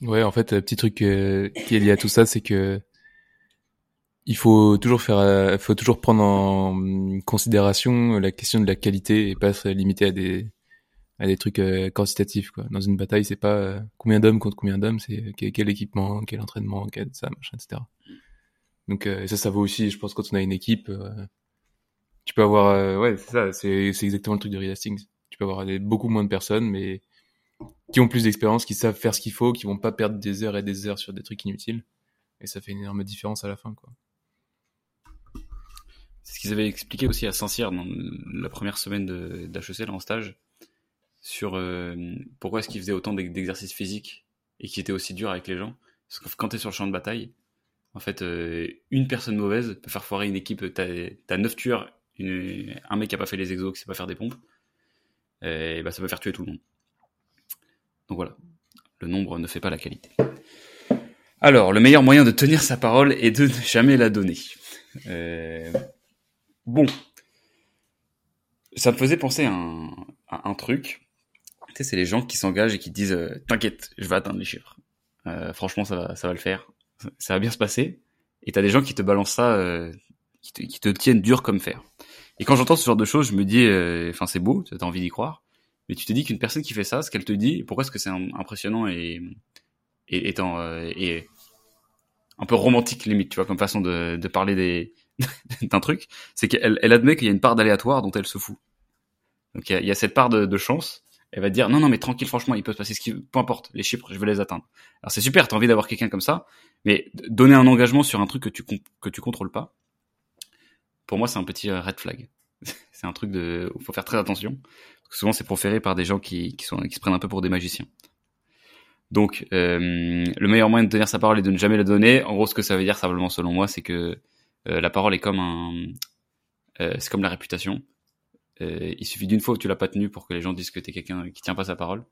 Ouais, en fait, petit truc euh, qui est lié à tout ça, c'est que il faut toujours faire, euh, faut toujours prendre en considération la question de la qualité et pas se limiter à des à des trucs euh, quantitatifs quoi. Dans une bataille, c'est pas euh, combien d'hommes contre combien d'hommes, c'est quel, équipement, quel entraînement, quel ça, machin, etc. Donc ça, ça vaut aussi, je pense, quand on a une équipe, tu peux avoir, ouais, c'est ça, c'est exactement le truc de Real Tu peux avoir beaucoup moins de personnes, mais qui ont plus d'expérience, qui savent faire ce qu'il faut, qui vont pas perdre des heures et des heures sur des trucs inutiles. Et ça fait une énorme différence à la fin, quoi. C'est ce qu'ils avaient expliqué aussi à Saint-Cyr dans la première semaine d'HEC, là, en stage, sur euh, pourquoi est-ce qu'ils faisaient autant d'exercices physiques et qui étaient aussi durs avec les gens? Parce que quand t'es sur le champ de bataille, en fait, euh, une personne mauvaise peut faire foirer une équipe. T'as as neuf tueurs, un mec qui a pas fait les exos, qui sait pas faire des pompes, et bah, ça peut faire tuer tout le monde. Donc voilà, le nombre ne fait pas la qualité. Alors, le meilleur moyen de tenir sa parole est de ne jamais la donner. Euh, Bon. Ça me faisait penser à un, truc. C'est les gens qui s'engagent et qui disent euh, T'inquiète, je vais atteindre les chiffres. Euh, franchement, ça va, ça va le faire. Ça, va bien se passer. Et t'as des gens qui te balancent ça, euh, qui, te, qui, te, tiennent dur comme fer. Et quand j'entends ce genre de choses, je me dis Enfin, c'est beau, t'as envie d'y croire. Mais tu te dis qu'une personne qui fait ça, ce qu'elle te dit, pourquoi est-ce que c'est impressionnant et, et, étant, et un peu romantique limite, tu vois, comme façon de, de parler des, d'un truc, c'est qu'elle elle admet qu'il y a une part d'aléatoire dont elle se fout. Donc il y a, y a, cette part de, chance. Elle va dire non non mais tranquille franchement il peut se passer ce qui peu importe les chiffres je vais les atteindre. Alors c'est super t'as envie d'avoir quelqu'un comme ça mais donner un engagement sur un truc que tu que tu contrôles pas pour moi c'est un petit euh, red flag. c'est un truc de faut faire très attention souvent c'est proféré par des gens qui qui sont qui se prennent un peu pour des magiciens. Donc euh, le meilleur moyen de tenir sa parole est de ne jamais la donner. En gros ce que ça veut dire simplement selon moi c'est que euh, la parole est comme un, euh, c'est comme la réputation. Euh, il suffit d'une fois où tu l'as pas tenu pour que les gens disent que t'es quelqu'un qui tient pas sa parole.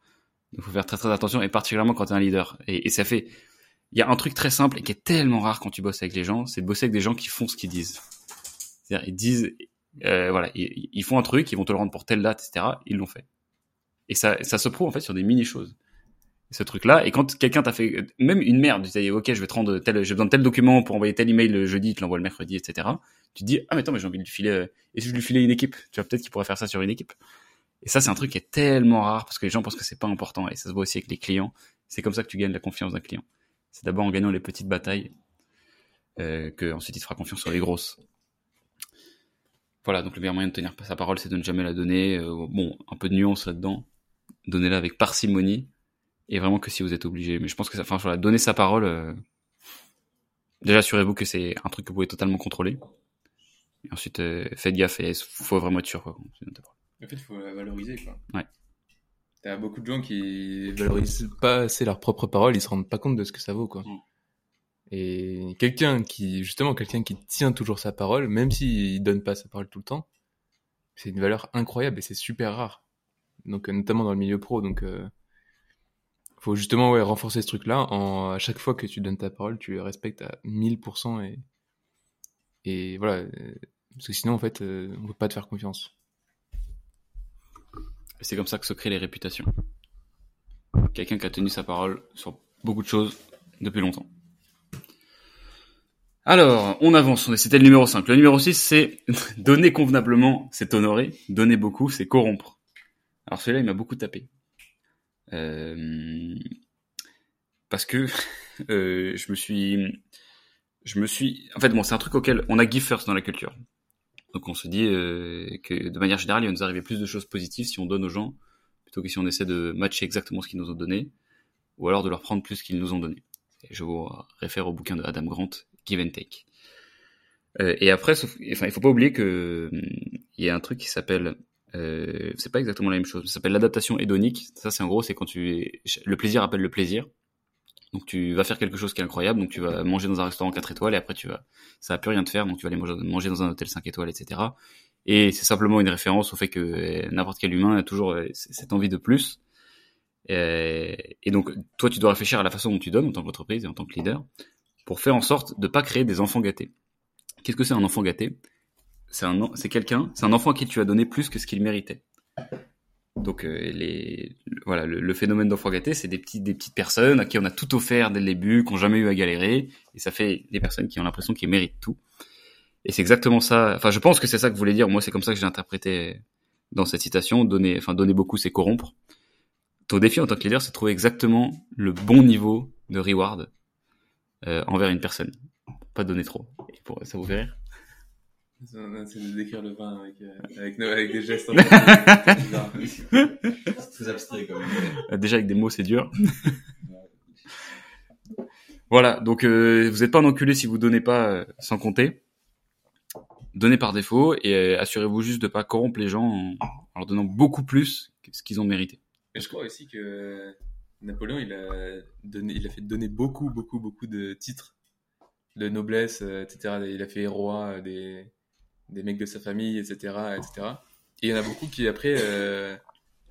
Donc faut faire très très attention et particulièrement quand t'es un leader. Et, ça fait, il y a un truc très simple et qui est tellement rare quand tu bosses avec les gens, c'est de bosser avec des gens qui font ce qu'ils disent. C'est-à-dire ils disent, euh, voilà, ils, ils, font un truc, ils vont te le rendre pour telle date, etc. Ils l'ont fait. Et ça, ça se prouve en fait sur des mini choses ce truc-là. Et quand quelqu'un t'a fait même une merde, tu dis ok, je vais te rendre tel, j'ai besoin de tel document pour envoyer tel email le jeudi, tu l'envoies le mercredi, etc. Tu te dis ah mais attends mais j'ai envie de lui filer. Euh, et si je lui filais une équipe, tu vois peut-être qu'il pourrait faire ça sur une équipe. Et ça c'est un truc qui est tellement rare parce que les gens pensent que c'est pas important et ça se voit aussi avec les clients. C'est comme ça que tu gagnes la confiance d'un client. C'est d'abord en gagnant les petites batailles euh, que ensuite il te fera confiance sur les grosses. Voilà, donc le meilleur moyen de tenir sa parole, c'est de ne jamais la donner. Euh, bon, un peu de nuance là-dedans. Donnez-la avec parcimonie et vraiment que si vous êtes obligé. Mais je pense que ça, enfin, voilà, donner sa parole. Euh, déjà, assurez-vous que c'est un truc que vous pouvez totalement contrôler. Et ensuite, euh, faites gaffe et faut vraiment être sûr. Quoi, en fait, il faut la valoriser. Quoi. Ouais. T'as beaucoup de gens qui valorisent pas assez leur propre parole, ils se rendent pas compte de ce que ça vaut, quoi. Mm. Et quelqu'un qui, justement, quelqu'un qui tient toujours sa parole, même s'il donne pas sa parole tout le temps, c'est une valeur incroyable et c'est super rare. Donc, notamment dans le milieu pro. Donc, euh, faut justement ouais, renforcer ce truc-là. En, à chaque fois que tu donnes ta parole, tu le respectes à 1000% et, et voilà. Parce que sinon, en fait, euh, on peut pas te faire confiance. C'est comme ça que se créent les réputations. Quelqu'un qui a tenu sa parole sur beaucoup de choses depuis longtemps. Alors, on avance, c'était le numéro 5. Le numéro 6, c'est donner convenablement, c'est honorer. Donner beaucoup, c'est corrompre. Alors celui-là, il m'a beaucoup tapé. Euh, parce que euh, je me suis, je me suis, en fait, bon, c'est un truc auquel on a give first dans la culture. Donc on se dit euh, que de manière générale, il va nous arriver plus de choses positives si on donne aux gens plutôt que si on essaie de matcher exactement ce qu'ils nous ont donné, ou alors de leur prendre plus qu'ils nous ont donné. Je vous réfère au bouquin de Adam Grant, Give and Take. Euh, et après, enfin, il faut pas oublier que il y a un truc qui s'appelle euh, c'est pas exactement la même chose. Ça s'appelle l'adaptation hédonique. Ça, c'est en gros, c'est quand tu le plaisir appelle le plaisir. Donc tu vas faire quelque chose qui est incroyable. Donc tu vas manger dans un restaurant 4 étoiles et après tu vas, ça va plus rien te faire. Donc tu vas aller manger dans un hôtel 5 étoiles, etc. Et c'est simplement une référence au fait que euh, n'importe quel humain a toujours euh, cette envie de plus. Et, et donc, toi, tu dois réfléchir à la façon dont tu donnes en tant qu'entreprise et en tant que leader pour faire en sorte de pas créer des enfants gâtés. Qu'est-ce que c'est un enfant gâté? C'est un, c'est quelqu'un, c'est un enfant à qui tu as donné plus que ce qu'il méritait. Donc euh, les, voilà, le, phénomène d'enfant gâté, c'est des petites, des petites personnes à qui on a tout offert dès le début, qui ont jamais eu à galérer, et ça fait des personnes qui ont l'impression qu'ils méritent tout. Et c'est exactement ça. Enfin, je pense que c'est ça que vous voulez dire. Moi, c'est comme ça que j'ai interprété dans cette citation. Donner, enfin, donner beaucoup, c'est corrompre. Ton défi en tant que leader, c'est trouver exactement le bon niveau de reward euh, envers une personne. Pas donner trop. Et pour, ça vous fait rire? C'est de décrire le vin avec, euh, avec, avec des gestes. c'est très abstrait quand même. Euh, Déjà avec des mots, c'est dur. voilà, donc euh, vous n'êtes pas un enculé si vous donnez pas euh, sans compter. Donnez par défaut et euh, assurez-vous juste de pas corrompre les gens en, en leur donnant beaucoup plus que ce qu'ils ont mérité. Et je crois aussi que Napoléon, il a donné, il a fait donner beaucoup, beaucoup, beaucoup de titres de noblesse, euh, etc. Il a fait roi des, des mecs de sa famille, etc., etc. Et il y en a beaucoup qui après, euh,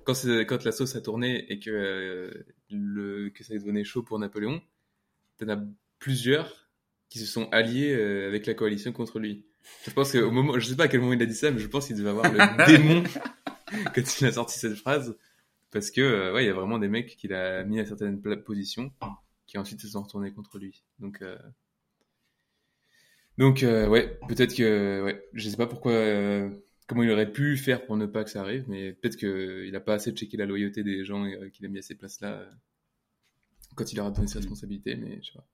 quand, quand la sauce a tourné et que euh, le que ça devenait chaud pour Napoléon, t'en as plusieurs qui se sont alliés euh, avec la coalition contre lui. Je pense qu'au moment, je sais pas à quel moment il a dit ça, mais je pense qu'il devait avoir le démon quand il a sorti cette phrase. Parce que, euh, ouais, il y a vraiment des mecs qu'il a mis à certaines positions qui ensuite se sont retournés contre lui. Donc, euh... donc, euh, ouais, peut-être que, ouais, je sais pas pourquoi, euh, comment il aurait pu faire pour ne pas que ça arrive, mais peut-être qu'il a pas assez checké la loyauté des gens euh, qu'il a mis à ces places-là euh, quand il leur a donné ses responsabilités, mais je sais pas.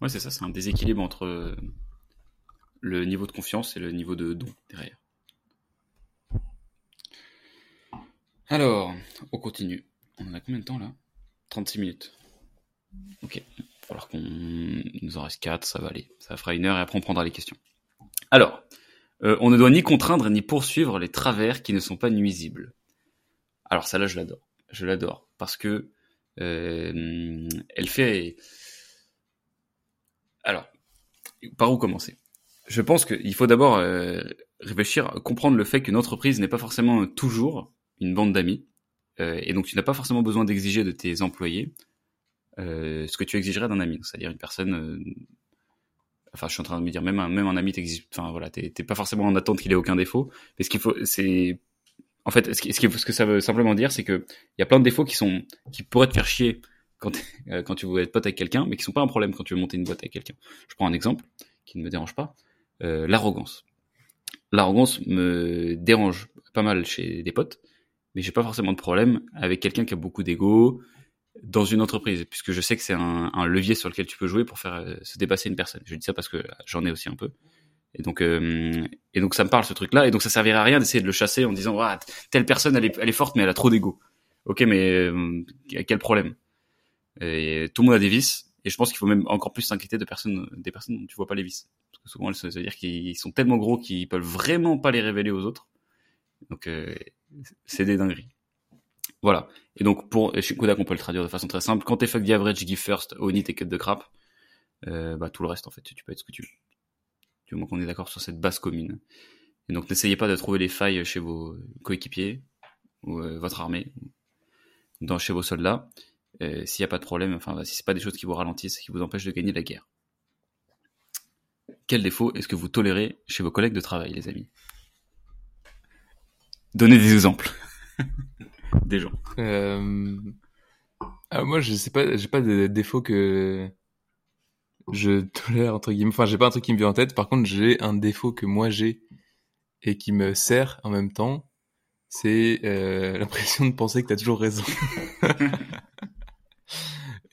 Ouais, c'est ça, c'est un déséquilibre entre le niveau de confiance et le niveau de don derrière. Alors, on continue. On en a combien de temps là? 36 minutes. Ok, falloir qu'on nous en reste 4, ça va aller. Ça fera une heure et après on prendra les questions. Alors, euh, on ne doit ni contraindre ni poursuivre les travers qui ne sont pas nuisibles. Alors ça là, je l'adore. Je l'adore parce que euh, elle fait alors, par où commencer? Je pense qu'il faut d'abord euh, réfléchir, comprendre le fait qu'une entreprise n'est pas forcément toujours une bande d'amis, euh, et donc tu n'as pas forcément besoin d'exiger de tes employés ce que tu exigerais d'un ami, c'est-à-dire une personne. euh, enfin, je suis en train de me dire même un même un ami t'exige. Enfin voilà, t'es pas forcément en attente qu'il ait aucun défaut, mais ce qu'il faut, c'est en fait, ce, ce, que ça veut simplement dire, c'est que il y a plein de défauts qui sont qui pourraient te faire chier quand euh, quand tu veux être pote avec quelqu'un, mais qui sont pas un problème quand tu veux monter une boîte avec quelqu'un. Je prends un exemple qui ne me dérange pas, euh, l'arrogance. L'arrogance me dérange pas mal chez des potes, mais j'ai pas forcément de problème avec quelqu'un qui a beaucoup d'ego dans une entreprise, puisque je sais que c'est un, levier sur lequel tu peux jouer pour faire euh, se dépasser une personne. Je dis ça parce que j'en ai aussi un peu. Et donc, euh, ça me parle ce truc-là, et donc ça servirait à rien d'essayer de le chasser en disant, telle personne elle est, forte, mais elle a trop d'ego. Ok, mais euh, quel problème? Tout le monde a des vices, et je pense qu'il faut même encore plus s'inquiéter des personnes dont tu vois pas les vices. Parce que souvent, ça veut dire qu'ils sont tellement gros qu'ils peuvent vraiment pas les révéler aux autres. Donc, c'est des dingueries. Voilà. Et donc, pour, et chez Kodak, on peut le traduire de façon très simple. Quand t'es fuck the average, give first, own it et cut de crap, euh, bah, tout le reste, en fait, tu peux être ce que tu veux. Du moment qu'on est d'accord sur cette base commune. Et donc, n'essayez pas de trouver les failles chez vos coéquipiers, ou euh, votre armée, dans, chez vos soldats. S'il n'y a pas de problème, enfin, si c'est pas des choses qui vous ralentissent, qui vous empêchent de gagner la guerre. Quel défaut est-ce que vous tolérez chez vos collègues de travail, les amis? Donnez des exemples. des gens. Euh... Ah, moi, je sais pas, j'ai pas de défaut que je tolère entre guillemets. Enfin, j'ai pas un truc qui me vient en tête. Par contre, j'ai un défaut que moi j'ai et qui me sert en même temps. C'est euh, l'impression de penser que t'as toujours raison.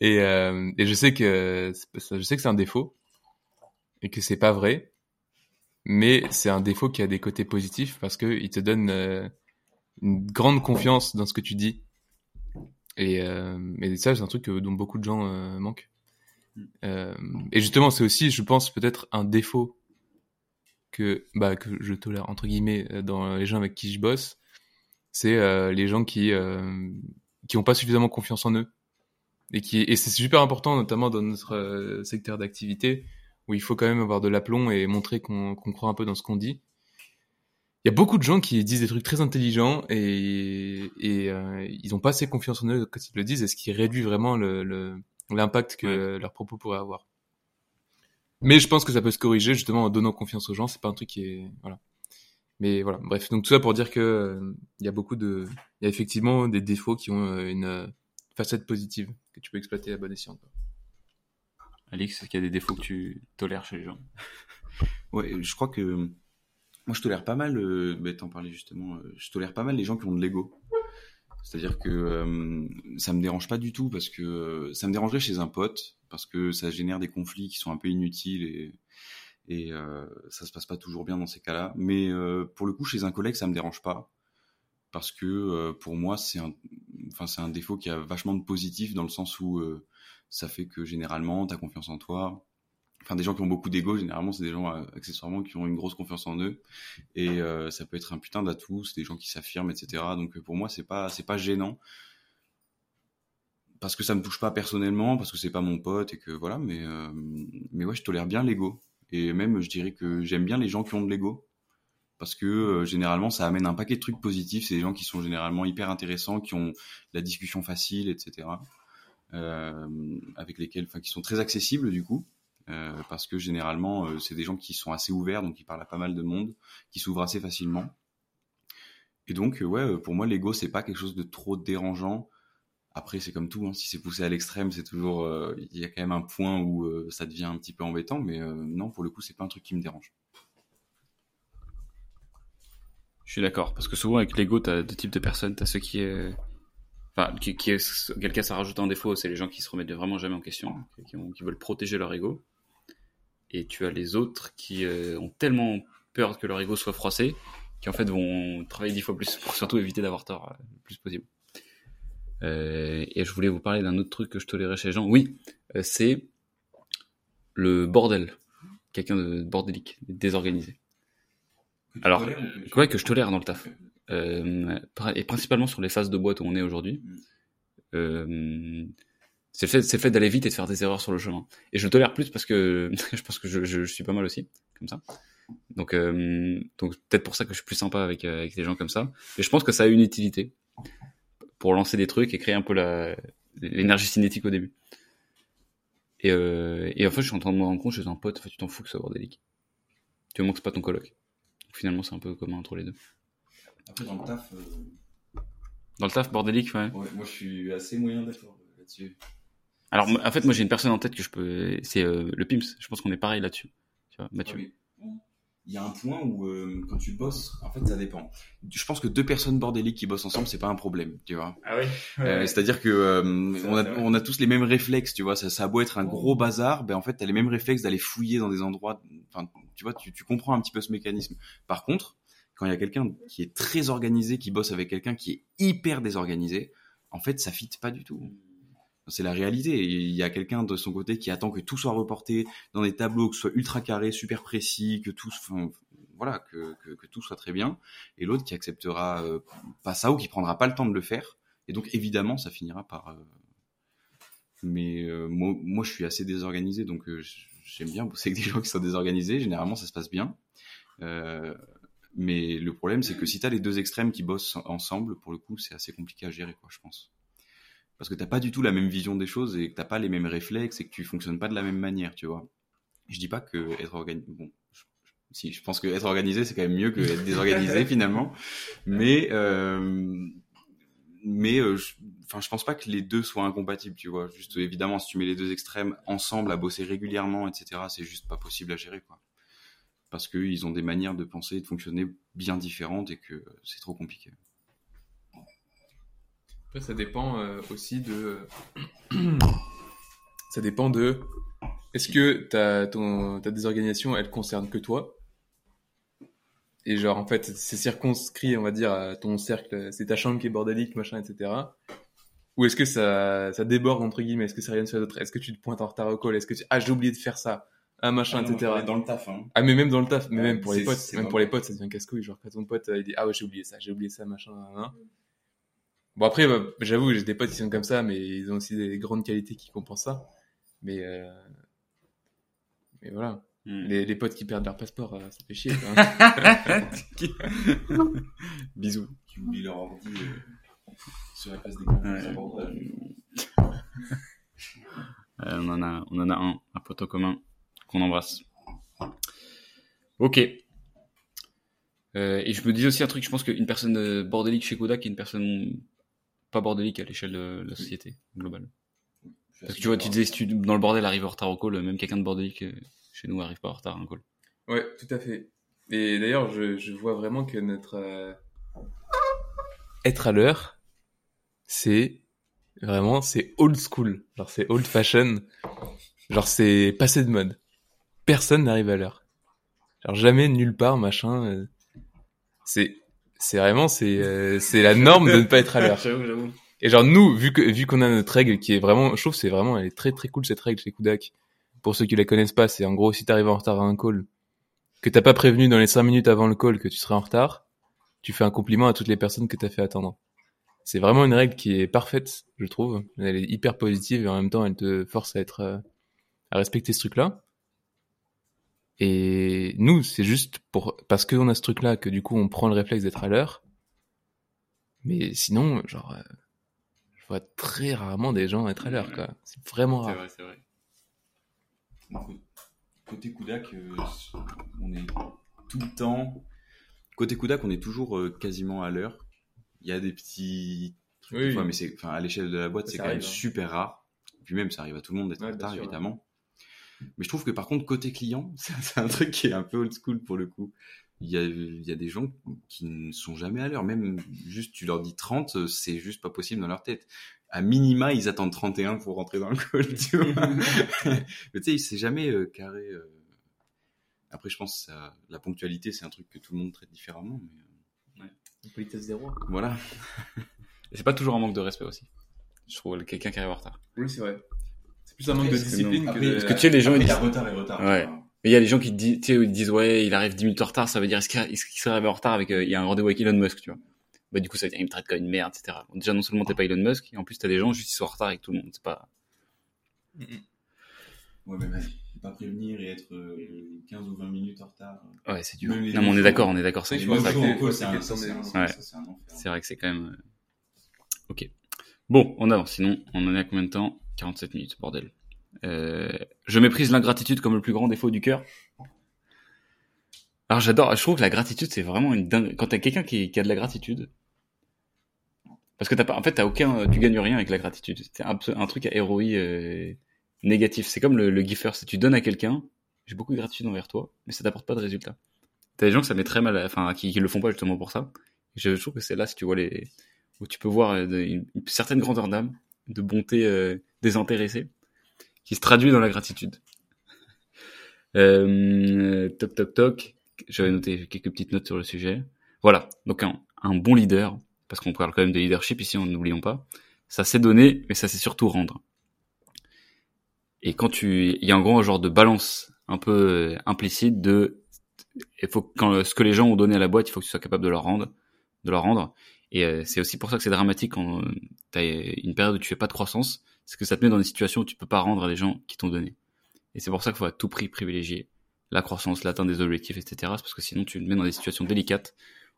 et, euh, et je sais que je sais que c'est un défaut et que c'est pas vrai, mais c'est un défaut qui a des côtés positifs parce que il te donne euh, une grande confiance dans ce que tu dis. Et, euh, et ça, c'est un truc dont beaucoup de gens euh, manquent. Euh, et justement, c'est aussi, je pense, peut-être un défaut que, bah, que je tolère, entre guillemets, euh, dans les gens avec qui je bosse. C'est les gens qui qui ont pas suffisamment confiance en eux. Et, qui, et c'est super important, notamment dans notre secteur d'activité, où il faut quand même avoir de l'aplomb et montrer qu'on qu'on croit un peu dans ce qu'on dit. Il y a beaucoup de gens qui disent des trucs très intelligents et, et euh, ils ont pas assez confiance en eux quand ils le disent et ce qui réduit vraiment le, le- l'impact que leurs propos pourraient avoir. Mais je pense que ça peut se corriger justement en donnant confiance aux gens. C'est pas un truc qui est voilà. Mais voilà, bref. Donc tout ça pour dire que euh, il y a beaucoup de, il y a effectivement des défauts qui ont euh, une euh, facette positive que tu peux exploiter à bon escient. quoi. Alix, est-ce qu'il y a des défauts que tu tolères chez les gens? Ouais, je crois que moi je tolère pas mal, euh, bah, t'en parlais justement, euh, je tolère pas mal les gens qui ont de l'ego. C'est-à-dire que euh, ça me dérange pas du tout parce que euh, ça me dérangerait chez un pote parce que ça génère des conflits qui sont un peu inutiles et et euh, ça se passe pas toujours bien dans ces cas-là. Mais euh, pour le coup chez un collègue ça me dérange pas parce que pour moi c'est un enfin c'est un défaut qui a vachement de positif dans le sens où ça fait que généralement t'as confiance en toi enfin des gens qui ont beaucoup d'ego généralement c'est des gens euh, accessoirement qui ont une grosse confiance en eux. Et euh, ça peut être un putain d'atout c'est des gens qui s'affirment etc donc euh, pour moi c'est pas c'est pas gênant. Parce que ça me touche pas personnellement parce que c'est pas mon pote et que voilà mais euh, mais ouais je tolère bien l'ego. Et même je dirais que j'aime bien les gens qui ont de l'ego. Parce que euh, généralement ça amène un paquet de trucs positifs. C'est des gens qui sont généralement hyper intéressants qui ont la discussion facile etc avec lesquels enfin qui sont très accessibles du coup parce que généralement euh, c'est des gens qui sont assez ouverts donc ils parlent à pas mal de monde qui s'ouvrent assez facilement et donc euh, ouais euh, pour moi l'ego c'est pas quelque chose de trop dérangeant après c'est comme tout hein, si c'est poussé à l'extrême c'est toujours euh, il y a quand même un point où euh, ça devient un petit peu embêtant mais euh, non pour le coup c'est pas un truc qui me dérange Je suis d'accord, parce que souvent avec l'ego, t'as deux types de personnes. T'as ceux qui, euh, enfin, qui, qui cas ça rajoute un défaut, c'est les gens qui se remettent vraiment jamais en question, qui, qui veulent protéger leur ego. Et tu as les autres qui euh, ont tellement peur que leur ego soit froissé, qui en fait vont travailler dix fois plus pour surtout éviter d'avoir tort euh, le plus possible. Euh, et je voulais vous parler d'un autre truc que je tolérais chez les gens. Oui, c'est le bordel. Quelqu'un de bordélique, désorganisé. Alors, Ouais, que je tolère dans le taf. Euh, et principalement sur les phases de boîte où on est aujourd'hui. Euh, c'est le fait, c'est le fait d'aller vite et de faire des erreurs sur le chemin. Et je le tolère plus parce que je pense que je, je, je suis pas mal aussi, comme ça. Donc, euh, donc peut-être pour ça que je suis plus sympa avec, euh, avec des gens comme ça. Et je pense que ça a une utilité pour lancer des trucs et créer un peu la, l'énergie cinétique au début. Et, euh, et en fait, je suis en train de me rendre compte, je suis un pote, en fait, tu t'en fous que ce soit bordélique. Tu veux que c'est pas ton coloc. Donc, finalement, c'est un peu commun entre les deux. après dans le taf Dans le taf bordélique, ouais. moi je suis assez moyen d'accord là-dessus Alors, en fait, moi, j'ai une personne en tête que je peux. C'est euh, le Pims. Je pense qu'on est pareil là-dessus. Tu vois, Mathieu. Mais Il y a un point où euh, quand tu bosses, en fait, ça dépend. Je pense que deux personnes bordéliques qui bossent ensemble, c'est pas un problème, tu vois. Ah oui? Euh, C'est-à-dire que euh, on, a, on a tous les mêmes réflexes, tu vois. Ça, ça a beau être un gros bazar, ben en fait, t'as les mêmes réflexes d'aller fouiller dans des endroits. Enfin, tu vois, tu, tu comprends un petit peu ce mécanisme. Par contre, quand il y a quelqu'un qui est très organisé, qui bosse avec quelqu'un qui est hyper désorganisé, en fait, ça fit pas du tout. C'est la réalité. Il y a quelqu'un de son côté qui attend que tout soit reporté dans des tableaux, que ce soit ultra carré, super précis, que tout, enfin, voilà, que, tout soit très bien. Et l'autre qui acceptera euh, pas ça ou qui prendra pas le temps de le faire. Et donc évidemment, ça finira par. euh, Mais euh, moi, je suis assez désorganisé, donc j'aime bien bosser avec des gens qui sont désorganisés. Généralement, ça se passe bien. Mais le problème, c'est que si t'as les deux extrêmes qui bossent ensemble, pour le coup, c'est assez compliqué à gérer, quoi, je pense. Parce que t'as pas du tout la même vision des choses et que t'as pas les mêmes réflexes et que tu fonctionnes pas de la même manière, tu vois. Je dis pas que être organisé, bon, je- si, je pense que être organisé, c'est quand même mieux que être désorganisé finalement. Mais, euh, mais, euh, je, enfin, je pense pas que les deux soient incompatibles, tu vois. Juste, évidemment, si tu mets les deux extrêmes ensemble à bosser régulièrement, etc., c'est juste pas possible à gérer, quoi. Parce qu'ils ont des manières de penser et de fonctionner bien différentes et que c'est trop compliqué. Après, ça dépend euh, aussi de. ça dépend de. Est-ce que ta, ton, ta désorganisation, elle concerne que toi? Et genre, en fait, c'est circonscrit, on va dire, à ton cercle, c'est ta chambre qui est bordélique, machin, etc. Ou est-ce que ça, ça déborde, entre guillemets? Est-ce que ça rayonne sur les autres? Est-ce que tu te pointes en retard au call Est-ce que tu... Ah, j'ai oublié de faire ça Ah, machin, etc. Dans le taf, hein. Ah, mais même dans le taf, mais Ouais, même pour les potes, même pour les potes, ça devient casse-couille. Genre, quand ton pote, euh, il dit, ah ouais, j'ai oublié ça, j'ai oublié ça, machin, nan, nan. Bon, après, bah, j'avoue, j'ai des potes qui sont comme ça, mais ils ont aussi des grandes qualités qui compensent ça. Mais, euh... mais voilà. Hmm. Les, les potes qui perdent leur passeport, euh, ça fait chier. Quoi. Bisous. Qui oublient leur ordi euh, sur la place des Ouais. Euh, on en a, on en a un, un poteau commun qu'on embrasse. Ok. Euh, et je me dis aussi un truc, je pense qu'une personne bordélique chez Kodak est une personne pas bordélique à l'échelle de la société globale. Parce que tu vois, tu disais, si tu, dans le bordel arrive en retard au call, même quelqu'un de bordélique euh, chez nous arrive pas en retard à un call. Ouais, tout à fait. Et d'ailleurs, je, je vois vraiment que notre euh, être à l'heure, c'est vraiment c'est old school. Genre c'est old fashion. Genre c'est passé de mode. Personne n'arrive à l'heure. Genre jamais nulle part machin. euh, C'est c'est vraiment c'est euh, c'est la norme de ne pas être à l'heure. Et genre nous, vu que vu qu'on a notre règle qui est vraiment, je trouve que c'est vraiment, elle est très très cool cette règle chez Kudak. Pour ceux qui la connaissent pas, c'est en gros si t'arrives en retard à un call, que t'as pas prévenu dans les cinq minutes avant le call que tu serais en retard, tu fais un compliment à toutes les personnes que t'as fait attendre. C'est vraiment une règle qui est parfaite, je trouve. Elle est hyper positive et en même temps elle te force à être euh, à respecter ce truc-là. Et nous, c'est juste pour parce qu'on a ce truc-là que du coup on prend le réflexe d'être à l'heure. Mais sinon, genre, euh, je vois très rarement des gens être à l'heure, quoi. C'est vraiment C'est rare. vrai, c'est vrai. Côté Kudak, euh, on est tout le temps. Côté Kudak, on est toujours euh, quasiment à l'heure. Il y a des petits. trucs Oui, des fois, oui. mais c'est, enfin, à l'échelle de la boîte, Ça c'est quand même hein. super rare. Puis même, ça arrive à tout le monde d'être Ouais, en retard, sûr, ouais. évidemment. Mais je trouve que par contre, côté client, c'est un truc qui est un peu old school pour le coup. Il y a, il y a des gens qui ne sont jamais à l'heure. Même juste, tu leur dis 30, euh, c'est juste pas possible dans leur tête. À minima, ils attendent 31 pour rentrer dans le call, tu vois. Mais tu sais, c'est jamais euh, carré. euh. Après, je pense que ça- la ponctualité, c'est un truc que tout le monde traite différemment. Mais euh, Politesse zéro. voilà. Et c'est pas toujours un manque de respect aussi. Je trouve quelqu'un qui arrive en retard. Oui, c'est vrai. C'est plus un manque de discipline que Après, parce que tu sais, les gens, ils disent- retard et retard. Ouais. Mais il y a des gens qui te disent, tu sais, ils disent, ouais, il arrive 10 minutes en retard, ça veut dire, est-ce qu'il serait arrivé en retard avec, euh, il y a un rendez-vous avec Elon Musk, tu vois. Bah, du coup, ça veut dire, il me traite comme une merde, etc. Bon, déjà, non seulement t'es pas Elon Musk, et en plus, t'as des gens juste, ils sont en retard avec tout le monde. C'est pas, Ouais, mais vas-y. Pas prévenir et être euh, 15 ou 20 minutes en retard. ouais, c'est dur. Non, mais on est d'accord, on est d'accord. C'est vrai que- c'est vrai que c'est quand même, euh, ok. Bon, on avance. Sinon, on en est à combien de temps? 47 minutes, bordel. Euh, je méprise l'ingratitude comme le plus grand défaut du cœur. Alors j'adore, je trouve que la gratitude c'est vraiment une dingue. Quand t'as quelqu'un qui, qui a de la gratitude, parce que t'as pas, en fait t'as aucun, tu gagnes rien avec la gratitude. C'est un, un truc à ROI euh, négatif. C'est comme le, le giver, c'est tu donnes à quelqu'un, j'ai beaucoup de gratitude envers toi, mais ça t'apporte pas de résultat. T'as des gens que ça met très mal, enfin qui, qui le font pas justement pour ça. Je trouve que c'est là si tu vois les, où tu peux voir euh, une certaine grandeur d'âme, de bonté euh, désintéressée, qui se traduit dans la gratitude. Euh, toc toc toc. J'avais noté quelques petites notes sur le sujet. Voilà. Donc un, un bon leader, parce qu'on parle quand même de leadership ici, on n'oublions pas. Ça c'est donner, mais ça c'est surtout rendre. Et quand tu, il y a un grand genre de balance un peu euh, implicite de, il faut quand ce que les gens ont donné à la boîte, il faut que tu sois capable de leur rendre, de leur rendre. Et euh, c'est aussi pour ça que c'est dramatique quand tu as une période où tu fais pas de croissance, c'est que ça te met dans des situations où tu peux pas rendre à les gens qui t'ont donné. Et c'est pour ça qu'il faut à tout prix privilégier la croissance, l'atteinte des objectifs, etc. Parce que sinon tu te mets dans des situations délicates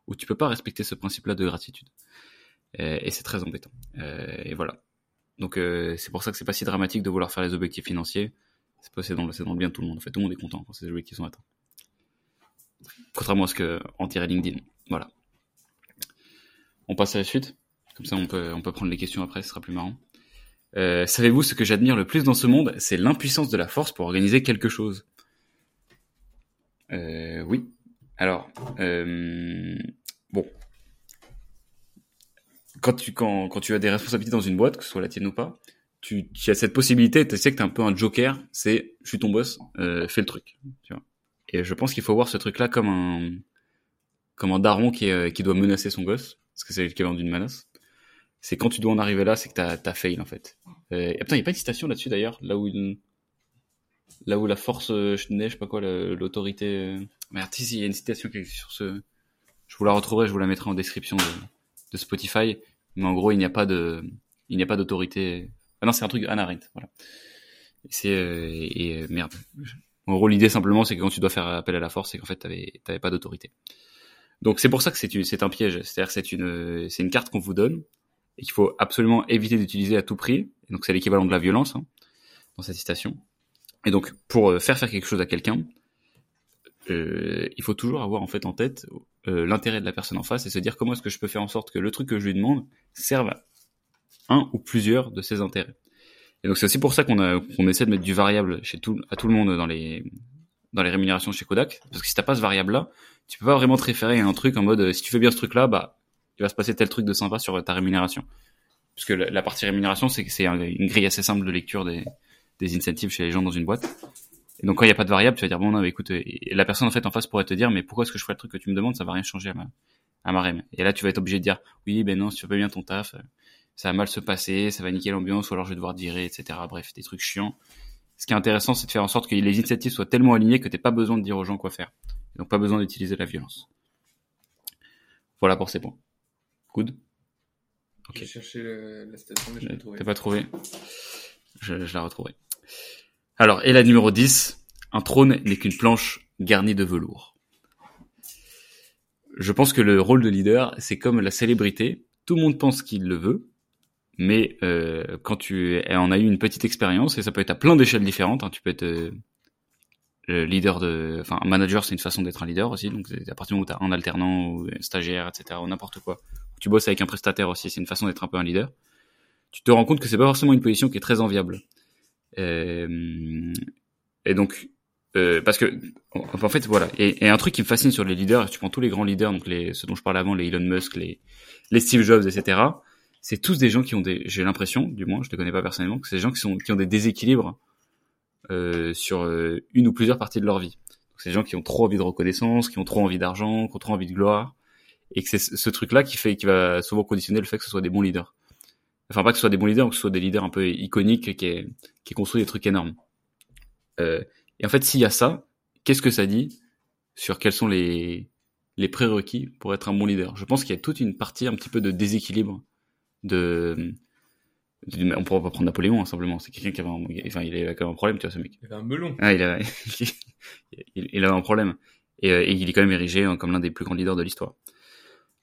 où tu peux pas respecter ce principe-là de gratitude. Euh, et c'est très embêtant. Euh, et voilà. Donc euh, c'est pour ça que c'est pas si dramatique de vouloir faire les objectifs financiers. C'est pas dans, le- dans le bien de tout le monde. En fait, tout le monde est content quand ces objectifs sont atteints. Contrairement à ce que en LinkedIn. Voilà. On passe à la suite. Comme ça, on peut, prendre les questions après, ce sera plus marrant. Euh, Savez-vous ce que j'admire le plus dans ce monde? C'est l'impuissance de la force pour organiser quelque chose. Euh, oui. Alors, euh, bon. Quand tu, as des responsabilités dans une boîte, que ce soit la tienne ou pas, tu, as cette possibilité, tu sais que tu es un peu un joker, c'est je suis ton boss, fais le truc. Et je pense qu'il faut voir ce truc-là comme un, comme un daron qui, qui doit menacer son gosse, parce que c'est l'équivalent d'une menace. C'est quand tu dois en arriver là, c'est que t'as, t'as fail en fait. Euh, et putain, il a pas une citation là-dessus d'ailleurs, là où il, là où la force, euh, je sais pas quoi, l'autorité. euh, Merde, si, il y a une citation qui est sur ce. Je vous la retrouverai, je vous la mettrai en description de, de Spotify. Mais en gros, il n'y a pas de, il n'y a pas d'autorité. Ah non, c'est un truc de Hannah Arendt, voilà. C'est euh, et, euh, merde, En gros, l'idée simplement, c'est que quand tu dois faire appel à la force, c'est qu'en fait, t'avais, t'avais pas d'autorité. Donc c'est pour ça que c'est, un piège. C'est-à-dire c'est une, c'est une carte qu'on vous donne et qu'il faut absolument éviter d'utiliser à tout prix. Donc c'est l'équivalent de la violence hein, dans cette citation. Et donc pour euh, faire faire quelque chose à quelqu'un, euh, il faut toujours avoir en fait en tête euh, l'intérêt de la personne en face et se dire comment est-ce que je peux faire en sorte que le truc que je lui demande serve à un ou plusieurs de ses intérêts. Et donc c'est aussi pour ça qu'on essaie de mettre du variable chez tout à tout le monde dans les dans les rémunérations chez Kodak parce que si t'as pas ce variable là, tu peux pas vraiment te référer à un truc en mode euh, si tu fais bien ce truc là, bah il va se passer tel truc de sympa sur ta rémunération. Puisque la, la partie rémunération c'est c'est une grille assez simple de lecture des des incentives chez les gens dans une boîte. Et donc quand il y a pas de variable, tu vas dire bon non mais écoute, et la personne en fait en face pourrait te dire mais pourquoi est-ce que je ferais le truc que tu me demandes, ça va rien changer à ma à ma rem. Et là tu vas être obligé de dire oui ben non si tu fais bien ton taf, ça va mal se passer, ça va niquer l'ambiance ou alors je vais devoir virer, etc. Bref des trucs chiants. Ce qui est intéressant c'est de faire en sorte que les initiatives soient tellement alignées que t'aies pas besoin de dire aux gens quoi faire. Donc pas besoin d'utiliser la violence. Voilà pour ces points. Good? Ok. J'ai cherché la citation mais je l'ai T'as pas trouvé? Je, je la retrouverai. Alors, et la numéro 10, un trône n'est qu'une planche garnie de velours. Je pense que le rôle de leader, c'est comme la célébrité. Tout le monde pense qu'il le veut, mais euh, quand tu en as eu une petite expérience, et ça peut être à plein d'échelles différentes, hein, tu peux être euh, le leader de... Enfin, un manager, c'est une façon d'être un leader aussi, donc à partir du moment où tu as un alternant ou un stagiaire, etc., ou n'importe quoi. Tu bosses avec un prestataire aussi, c'est une façon d'être un peu un leader. Tu te rends compte que c'est pas forcément une position qui est très enviable. Euh, et donc, euh, parce que en fait voilà et, un truc qui me fascine sur les leaders tu prends tous les grands leaders donc les ceux dont je parlais avant les Elon Musk les les Steve Jobs etc c'est tous des gens qui ont des j'ai l'impression du moins je les connais pas personnellement que c'est des gens qui sont qui ont des déséquilibres euh, sur euh, une ou plusieurs parties de leur vie. C'est des gens qui ont trop envie de reconnaissance qui ont trop envie d'argent qui ont trop envie de gloire. Et que c'est ce truc là qui fait qui va souvent conditionner le fait que ce soit des bons leaders. Enfin pas que ce soit des bons leaders, mais que ce soit des leaders un peu iconiques qui qui construit des trucs énormes. Euh, et en fait, s'il y a ça, qu'est-ce que ça dit sur quels sont les les prérequis pour être un bon leader? Je pense qu'il y a toute une partie un petit peu de déséquilibre de, on pourrait pas prendre Napoléon hein, simplement. C'est quelqu'un qui avait un, enfin il avait quand même un problème tu vois ce mec. Il avait un melon. Ah il avait il, avait un problème. Et, euh, et, il est quand même érigé hein, comme l'un des plus grands leaders de l'histoire.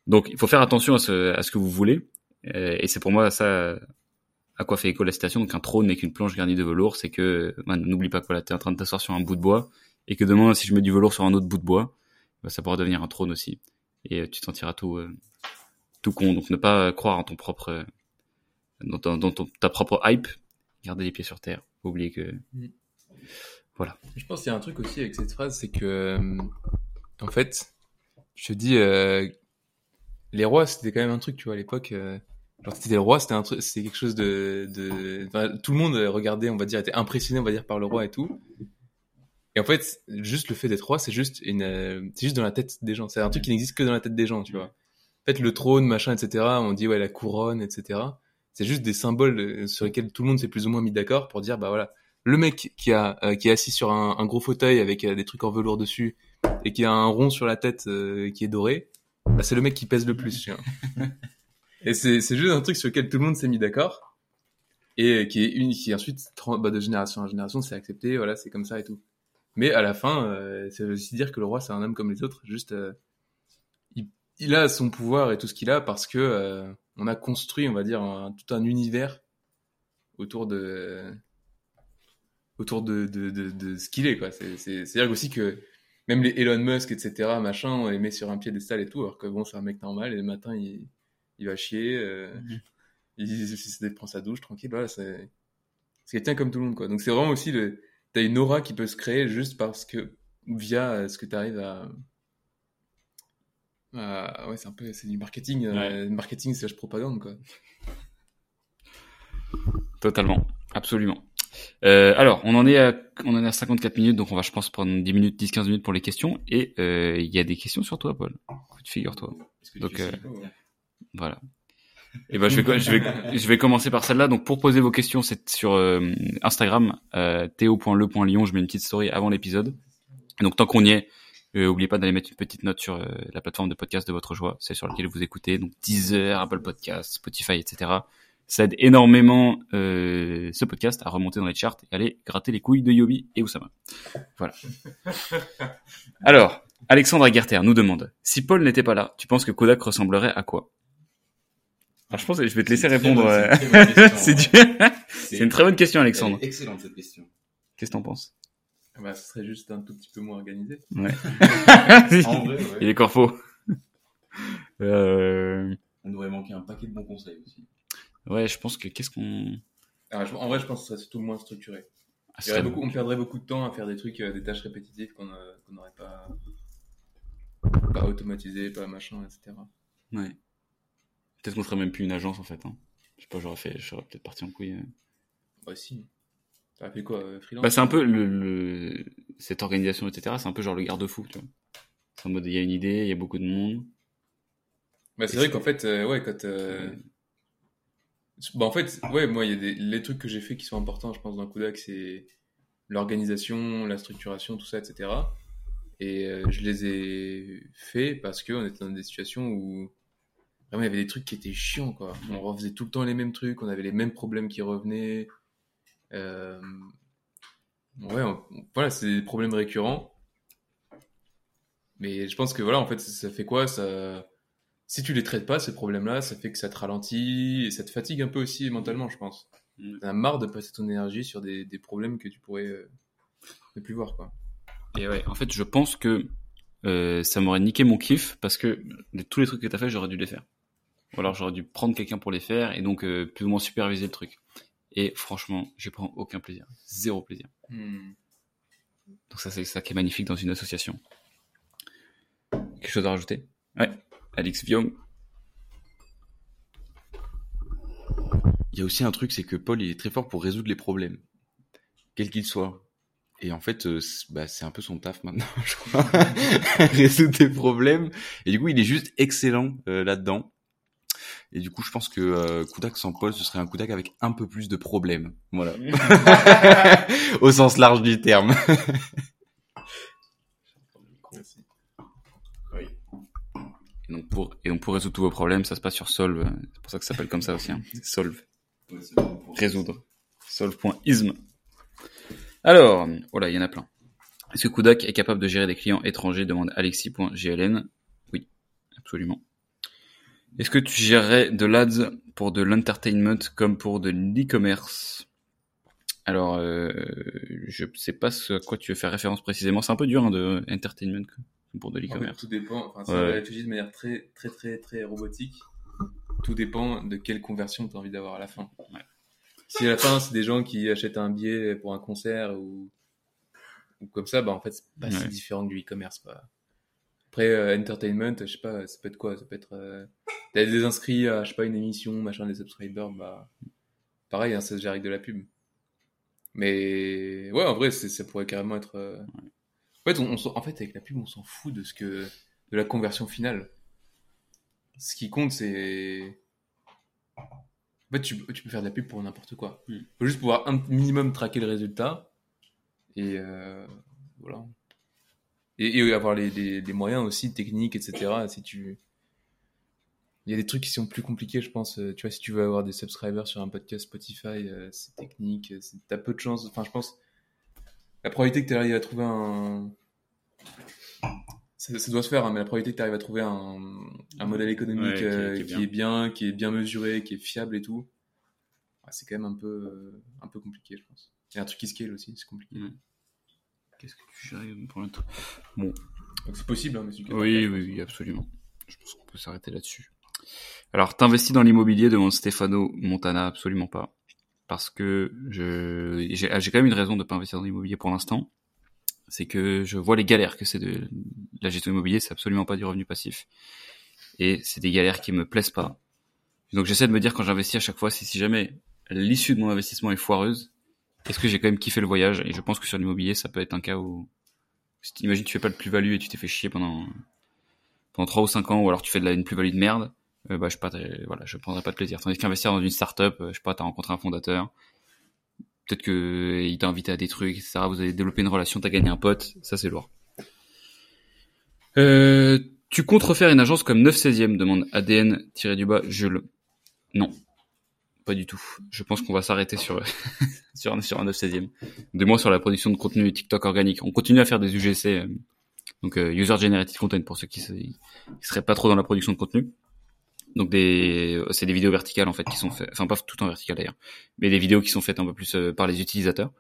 Donc il faut faire attention à ce, à ce que vous voulez. Euh, et c'est pour moi ça à quoi fait écho la citation. Donc un trône n'est qu'une planche garnie de velours, c'est que ben, n'oublie pas que voilà, tu es en train de t'asseoir sur un bout de bois. Et que demain si je mets du velours sur un autre bout de bois, ben, ça pourra devenir un trône aussi. Et euh, tu t'en tireras tout euh, tout con. Donc ne pas croire en ton propre dans, dans, ton, ta propre hype, garder les pieds sur terre. Oublier que mm. voilà. Je pense qu'il y a un truc aussi avec cette phrase, c'est que en fait, je te dis les rois, c'était quand même un truc, tu vois, à l'époque. Euh, genre, c'était le roi, c'était un truc, c'était quelque chose de, de, enfin, tout le monde regardait, on va dire, était impressionné, on va dire, par le roi et tout. Et en fait, juste le fait d'être roi, c'est juste une, euh, c'est juste dans la tête des gens. C'est un truc qui n'existe que dans la tête des gens, tu vois. En fait, le trône, machin, etc. On dit ouais la couronne, etc. C'est juste des symboles euh, sur lesquels tout le monde s'est plus ou moins mis d'accord pour dire bah voilà, le mec qui a qui est assis sur un, un gros fauteuil avec des trucs en velours dessus et qui a un rond sur la tête qui est doré, bah, c'est le mec qui pèse le plus. Et c'est, c'est juste un truc sur lequel tout le monde s'est mis d'accord et qui est une qui ensuite bah, de génération en génération c'est accepté. Voilà, c'est comme ça et tout. Mais à la fin, euh, ça veut aussi dire que le roi c'est un homme comme les autres. Juste, euh, il, il, a son pouvoir et tout ce qu'il a parce que euh, on a construit, on va dire, un, tout un univers autour de autour de, de, de, de ce qu'il est quoi. C'est, c'est, c'est-à-dire aussi que même les Elon Musk, etc., machin, on les met sur un piédestal et tout, alors que bon, c'est un mec normal, et le matin, il, il va chier, euh, mm. il, il, prend sa douche tranquille, voilà, c'est, quelqu'un comme tout le monde, quoi. Donc c'est vraiment aussi le, t'as une aura qui peut se créer juste parce que, via ce que t'arrives à, à, ouais, c'est un peu, c'est du marketing, euh, marketing slash propagande, quoi. Totalement, absolument. Euh, alors, on en est à, on en est à 54 minutes, donc on va, je pense, prendre 10 minutes, 10-15 minutes pour les questions. Et euh, il y a des questions sur toi, Paul. Figure-toi. Donc, euh, voilà. Et ben, je vais, je vais, je vais commencer par celle-là. Donc, pour poser vos questions, c'est sur euh, Instagram, euh, théo.le.lyon. Je mets une petite story avant l'épisode. Donc, tant qu'on y est, euh, oubliez pas d'aller mettre une petite note sur la plateforme de podcast de votre choix, c'est sur laquelle vous écoutez. Donc, Deezer, Apple Podcast, Spotify, etc Ça aide énormément euh, ce podcast à remonter dans les charts et aller gratter les couilles de Yobi et Oussama. Voilà. Alors, Alexandre Aguerter nous demande si Paul n'était pas là, tu penses que Kodak ressemblerait à quoi? Alors, je pense que je vais te laisser répondre. euh, c'est une très bonne question, C'est hein. une très bonne question, Alexandre. Excellente cette question. Qu'est-ce que t'en penses? Bah, ce serait juste un tout petit peu moins organisé. Ouais. En vrai, ouais. Il est corpo. Euh... On aurait manqué un paquet de bons conseils aussi. Ouais, je pense que qu'est-ce qu'on. Je- en vrai, je pense que ce serait surtout moins structuré. Ah, Il y aurait ça- beaucoup, on perdrait beaucoup de temps à faire des trucs, euh, des tâches répétitives qu'on euh, qu'on n'aurait pas, pas automatisé, pas machin, etc. Ouais. Peut-être qu'on ferait même plus une agence en fait. Hein. Je sais pas, j'aurais fait, j'aurais peut-être parti en couille. euh. Bah, si. T'as fait quoi, euh, freelance Bah, c'est un peu le, le, cette organisation, etc. C'est un peu genre le garde-fou, tu vois. C'est en mode, il y a une idée, il y a beaucoup de monde. Bah, c'est vrai qu'en fait, euh, ouais, quand. euh, Bah, en fait, ouais, moi, il y a des... les trucs que j'ai fait qui sont importants, je pense, dans Kudak, c'est l'organisation, la structuration, tout ça, etc. Et euh, je les ai faits parce qu'on était dans des situations où vraiment il y avait des trucs qui étaient chiants, quoi. On refaisait tout le temps les mêmes trucs, on avait les mêmes problèmes qui revenaient. Euh... Ouais, on- voilà, c'est des problèmes récurrents. Mais je pense que voilà, en fait, ça, ça fait quoi ça... Si tu les traites pas, ces problèmes-là, ça fait que ça te ralentit et ça te fatigue un peu aussi mentalement, je pense. Mm. T'as marre de passer ton énergie sur des, des problèmes que tu pourrais euh, ne plus voir, quoi. Et ouais, en fait, je pense que euh, ça m'aurait niqué mon kiff parce que de tous les trucs que t'as fait, j'aurais dû les faire. Ou alors j'aurais dû prendre quelqu'un pour les faire et donc euh, plus ou moins superviser le truc. Et franchement, je prends aucun plaisir. Zéro plaisir. Donc ça, c'est ça qui est magnifique dans une association. Quelque chose à rajouter? Ouais. Alix Viom. Il y a aussi un truc, c'est que Paul, il est très fort pour résoudre les problèmes, quels qu'ils soient. Et en fait, euh, c'est bah, c'est un peu son taf maintenant, je crois. résoudre des problèmes. Et du coup, il est juste excellent euh, là-dedans. Et du coup, je pense que euh, Kudak sans Paul, ce serait un Kudak avec un peu plus de problèmes. Voilà. Au sens large du terme. Et donc, pour, et donc pour résoudre tous vos problèmes, ça se passe sur Solve. C'est pour ça que ça s'appelle comme ça aussi. Hein. Solve. Résoudre. Solve.ism. Alors, oh là, il y en a plein. Est-ce que Kudak est capable de gérer des clients étrangers demande Alexis.gln. Oui, absolument. Est-ce que tu gérerais de l'ads pour de l'entertainment comme pour de l'e-commerce? Alors, euh, je sais pas ce à quoi tu veux faire référence précisément. C'est un peu dur hein, de entertainment comme pour de En fait, l'e-commerce. tout dépend. Enfin, si Ouais. de manière très, très, très, très robotique, tout dépend de quelle conversion tu as envie d'avoir à la fin. Ouais. Si à la fin, c'est des gens qui achètent un billet pour un concert ou, ou comme ça, bah en fait, c'est pas si différent du e-commerce. quoi. Après, euh, entertainment, je sais pas, ça peut être quoi Ça peut être. Euh, T'as des inscrits à, je sais pas, une émission, machin, des subscribers, bah. Pareil, hein, ça se gère avec de la pub. Mais ouais, en vrai, ça pourrait carrément être. euh, en fait, on, on s'en- en fait, avec la pub, on s'en fout de ce que de la conversion finale. Ce qui compte, c'est en fait, tu, tu peux faire de la pub pour n'importe quoi. Mm. faut juste pouvoir un minimum traquer le résultat et euh, voilà. Et, et avoir les, les, les moyens aussi techniques, etc. Si tu il y a des trucs qui sont plus compliqués, je pense. Euh, Tu vois, si tu veux avoir des subscribers sur un podcast Spotify, euh, c'est technique. euh, T'as peu de chance. Enfin, je pense. La probabilité que tu arrives à trouver un. Ça, ça doit se faire, hein, mais la probabilité que tu arrives à trouver un, un modèle économique Ouais, qui est- euh, qui est qui, bien. est bien, qui est bien mesuré, qui est fiable et tout, c'est quand même un peu, euh, un peu compliqué, je pense. Il y a un truc qui scale aussi, c'est compliqué. Mm. Qu'est-ce que tu pour truc Bon, Donc c'est possible, hein, mais c'est Oui, oui, oui, absolument. Je pense qu'on peut s'arrêter là-dessus. Alors, t'investis dans l'immobilier, demande Stefano Montana, absolument pas. Parce que je j'ai ah, j'ai quand même une raison de pas investir dans l'immobilier pour l'instant. C'est que je vois les galères que c'est de, de la gestion immobilière, c'est absolument pas du revenu passif. Et c'est des galères qui me plaisent pas. Donc j'essaie de me dire quand j'investis à chaque fois, si, si jamais l'issue de mon investissement est foireuse, est-ce que j'ai quand même kiffé le voyage Et je pense que sur l'immobilier, ça peut être un cas où, si imagine tu fais pas de plus-value et tu t'es fait chier pendant pendant 3 ou 5 ans, ou alors tu fais de la, une plus-value de merde, euh, bah, je pas, voilà, je prendrai pas de plaisir. Tandis qu'investir dans une start-up, euh, je sais pas, t'as rencontré un fondateur, peut-être que euh, t'a invité à des trucs, etc. Vous avez développé une relation, t'as gagné un pote, ça c'est lourd. Euh, tu comptes refaire une agence comme 9 16e, demande ADN-du-bas Jules. Non. Pas du tout. Je pense qu'on va s'arrêter sur sur un sur un 9 16e. De moins sur la production de contenu TikTok organique. On continue à faire des UGC, euh, donc euh, user generated content pour ceux qui, se- qui seraient pas trop dans la production de contenu. Donc des c'est des vidéos verticales en fait qui sont faites, enfin pas tout en vertical d'ailleurs, mais des vidéos qui sont faites un peu plus euh, par les utilisateurs.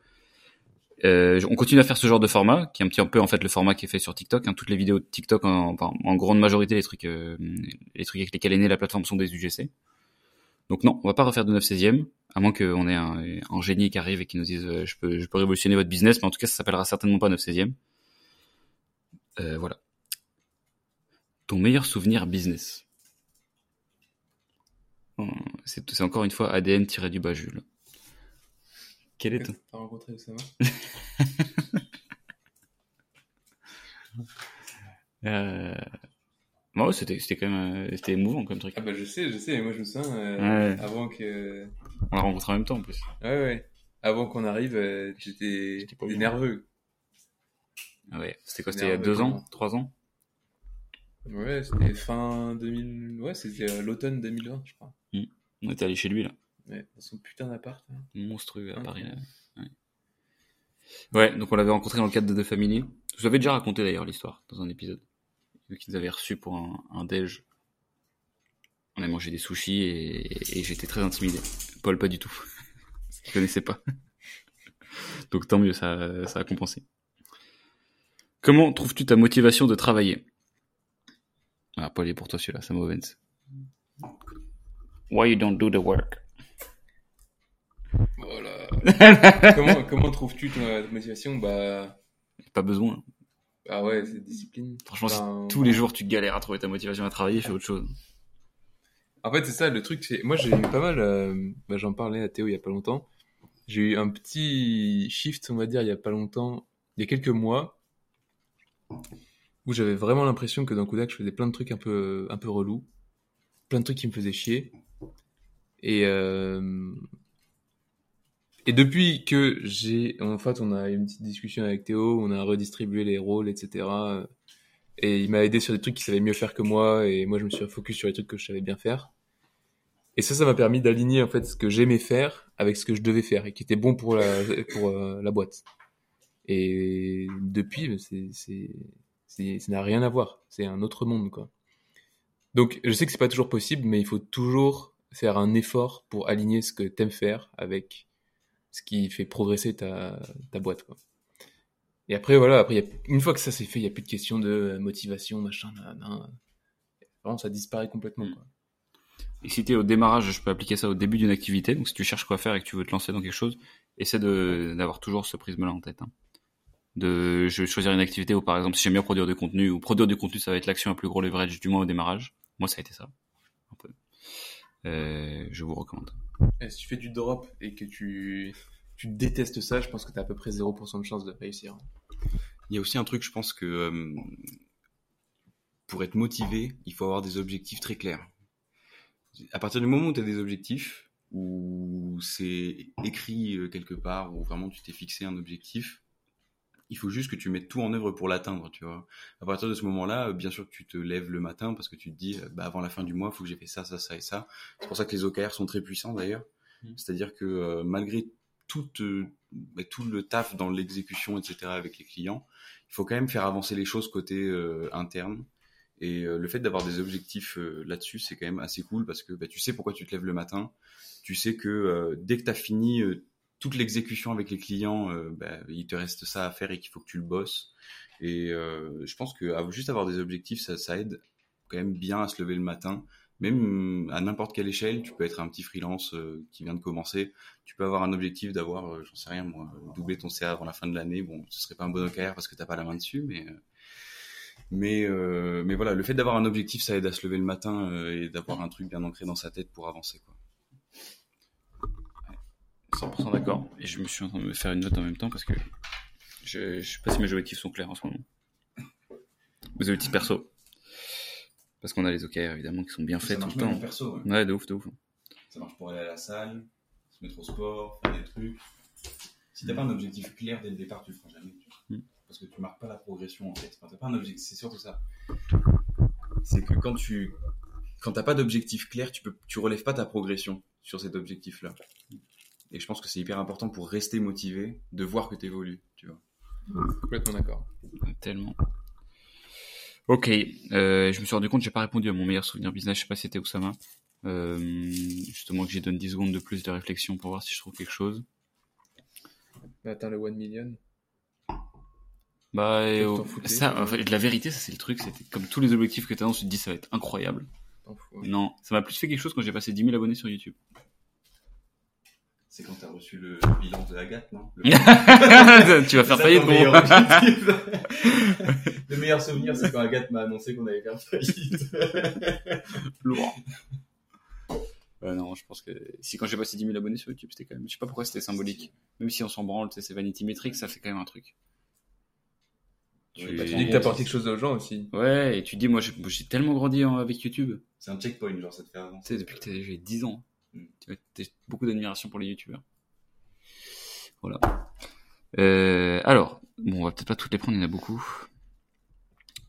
Euh, on continue à faire ce genre de format, qui est un petit peu en fait le format qui est fait sur TikTok. Hein. Toutes les vidéos de TikTok, en, enfin, en grande majorité, les trucs, euh, les trucs avec lesquels est née la plateforme sont des UGC. Donc non, on va pas refaire de 9 16e, à moins qu'on ait un, un génie qui arrive et qui nous dise euh, je peux je peux révolutionner votre business, mais en tout cas ça s'appellera certainement pas 9 16e. Euh, voilà. Ton meilleur souvenir business. Oh, C'est encore une fois ADN tiré du bas Jules. Quel est ton T'as rencontré euh... Moi, c'était c'était quand même euh, c'était émouvant comme truc. Ah bah je sais, je sais, moi je me souviens, euh, Ouais. avant que... On l'a rencontré en même temps en plus. Ouais, ouais. Avant qu'on arrive, euh, j'étais J'étais nerveux. Ah ouais, c'était quoi C'était il y a deux ans, trois ans Ouais, c'était fin 2000... Ouais, c'était euh, l'automne 2020, je crois. On était allé chez lui là. Ouais, dans son putain d'appart. hein. monstrueux à. Paris. Là. Ouais. Ouais, donc on l'avait rencontré dans le cadre de The Family. Je vous avais déjà raconté d'ailleurs l'histoire dans un épisode. Qu'ils avaient reçus pour un, un déj. On a mangé des sushis et, et j'étais très intimidé. Paul, pas du tout. Il connaissait pas. Donc tant mieux, ça, ça a compensé. Comment trouves-tu ta motivation de travailler? Ah, Paul, il est pour toi celui-là, Sam Owens. Why you don't do the work? Voilà. comment comment trouves-tu ton euh, motivation? Bah... Pas besoin. Ah ouais, c'est discipline. Franchement, si tous les jours tu galères à trouver ta motivation à travailler, fais autre chose. En fait, c'est ça, le truc, c'est... Moi, j'ai eu pas mal... euh, bah, J'en parlais à Théo il y a pas longtemps. J'ai eu un petit shift, on va dire, il y a pas longtemps, il y a quelques mois, où j'avais vraiment l'impression que dans Kodak, je faisais plein de trucs un peu, un peu relous. Plein de trucs qui me faisaient chier. Et... Euh... Et depuis que j'ai, en fait, on a eu une petite discussion avec Théo, on a redistribué les rôles, etc. Et il m'a aidé sur des trucs qu'il savait mieux faire que moi, et moi je me suis focus sur les trucs que je savais bien faire. Et ça, ça m'a permis d'aligner en fait ce que j'aimais faire avec ce que je devais faire et qui était bon pour la pour euh, la boîte. Et depuis, c'est c'est c'est ça n'a rien à voir. C'est un autre monde quoi. Donc je sais que c'est pas toujours possible, mais il faut toujours faire un effort pour aligner ce que t'aimes faire avec ce qui fait progresser ta ta boîte quoi. Et après, voilà, après, il y a- une fois que ça c'est fait, il n'y a plus de question de motivation, machin, nan, nan. Vraiment, ça disparaît complètement. Quoi. Et si t'es au démarrage, je peux appliquer ça au début d'une activité. Donc si tu cherches quoi faire et que tu veux te lancer dans quelque chose, essaie d'avoir toujours ce prisme-là en tête. hein. De, je vais choisir une activité où par exemple si j'aime bien produire du contenu ou produire du contenu, ça va être l'action à plus gros leverage du moins au démarrage. Moi, ça a été ça. Un peu. Euh, je vous recommande. Si tu fais du drop et que tu, tu détestes ça, je pense que tu as à peu près 0% de chance de réussir. Il y a aussi un truc, je pense que euh, pour être motivé, il faut avoir des objectifs très clairs. À partir du moment où tu as des objectifs, où c'est écrit euh, quelque part, où vraiment tu t'es fixé un objectif, il faut juste que tu mettes tout en œuvre pour l'atteindre, tu vois. À partir de ce moment-là, euh, bien sûr que tu te lèves le matin parce que tu te dis, euh, bah, avant la fin du mois, il faut que j'ai fait ça, ça, ça et ça. C'est pour ça que les OKR sont très puissants d'ailleurs. Mhm. C'est-à-dire que euh, malgré tout, euh, bah, tout le taf dans l'exécution, etc., avec les clients, il faut quand même faire avancer les choses côté euh, interne. Et le fait d'avoir des objectifs là-dessus, c'est quand même assez cool parce que bah, tu sais pourquoi tu te lèves le matin. Tu sais que dès que tu as fini toute l'exécution avec les clients, euh, bah, il te reste ça à faire et qu'il faut que tu le bosses. Et euh, je pense que juste avoir des objectifs, ça, ça aide quand même bien à se lever le matin. Même à n'importe quelle échelle, tu peux être un petit freelance euh, qui vient de commencer. Tu peux avoir un objectif d'avoir, euh, j'en sais rien moi, doubler ton CA avant la fin de l'année. Bon, ce serait pas un bon OKR parce que t'as pas la main dessus, mais euh, mais mais voilà, le fait d'avoir un objectif, ça aide à se lever le matin et d'avoir un truc bien ancré dans sa tête pour avancer quoi. 100% d'accord. Et je me suis en train de me faire une note en même temps parce que je, je sais pas si mes objectifs sont clairs en ce moment. Mes objectifs perso. Parce qu'on a les OKR évidemment qui sont bien faits tout le temps. perso. Ouais, de ouf, de ouf. Ça marche pour aller à la salle, se mettre au sport, faire des trucs. Si t'as pas un objectif clair dès le départ, tu le feras jamais. tu vois. Mm. Parce que tu marques pas la progression en fait. Enfin, t'as pas un objectif, c'est surtout ça. C'est que quand tu quand t'as pas d'objectif clair, tu peux, tu relèves pas ta progression sur cet objectif-là. Et je pense que c'est hyper important pour rester motivé, de voir que tu évolues, tu vois. Complètement d'accord. Tellement. Ok, euh, je me suis rendu compte que j'ai pas répondu à mon meilleur souvenir business, je sais pas si c'était Oussama. Euh, justement que j'ai donné 10 secondes de plus de réflexion pour voir si je trouve quelque chose. Mais attends, le 1 million. Bah, oh, ça, en fait, la vérité, ça c'est le truc, c'était comme tous les objectifs que t'as, on se dit ça va être incroyable. Ouais. Non, ça m'a plus fait quelque chose quand j'ai passé 10 000 abonnés sur YouTube. C'est quand t'as reçu le bilan de Agathe, non tu vas faire faillite, gros. le meilleur souvenir, c'est quand Agathe m'a annoncé qu'on allait faire faillite. Lourd. Ouais, non, je pense que si quand j'ai passé 10 000 abonnés sur YouTube, c'était quand même, je sais pas pourquoi c'était symbolique. Même si on s'en branle, tu sais, c'est vanity metrics, ça fait quand même un truc. Tu- Oui, bah, Tu dis que t'apportes quelque chose aux gens aussi. Ouais, et tu dis, moi, j'ai tellement grandi en- avec YouTube. C'est un checkpoint, genre, ça te fait Tu avancer. sais, depuis que j'ai 10 ans. Beaucoup d'admiration pour les youtubeurs. Voilà. Euh, alors, bon, on va peut-être pas toutes les prendre, il y en a beaucoup.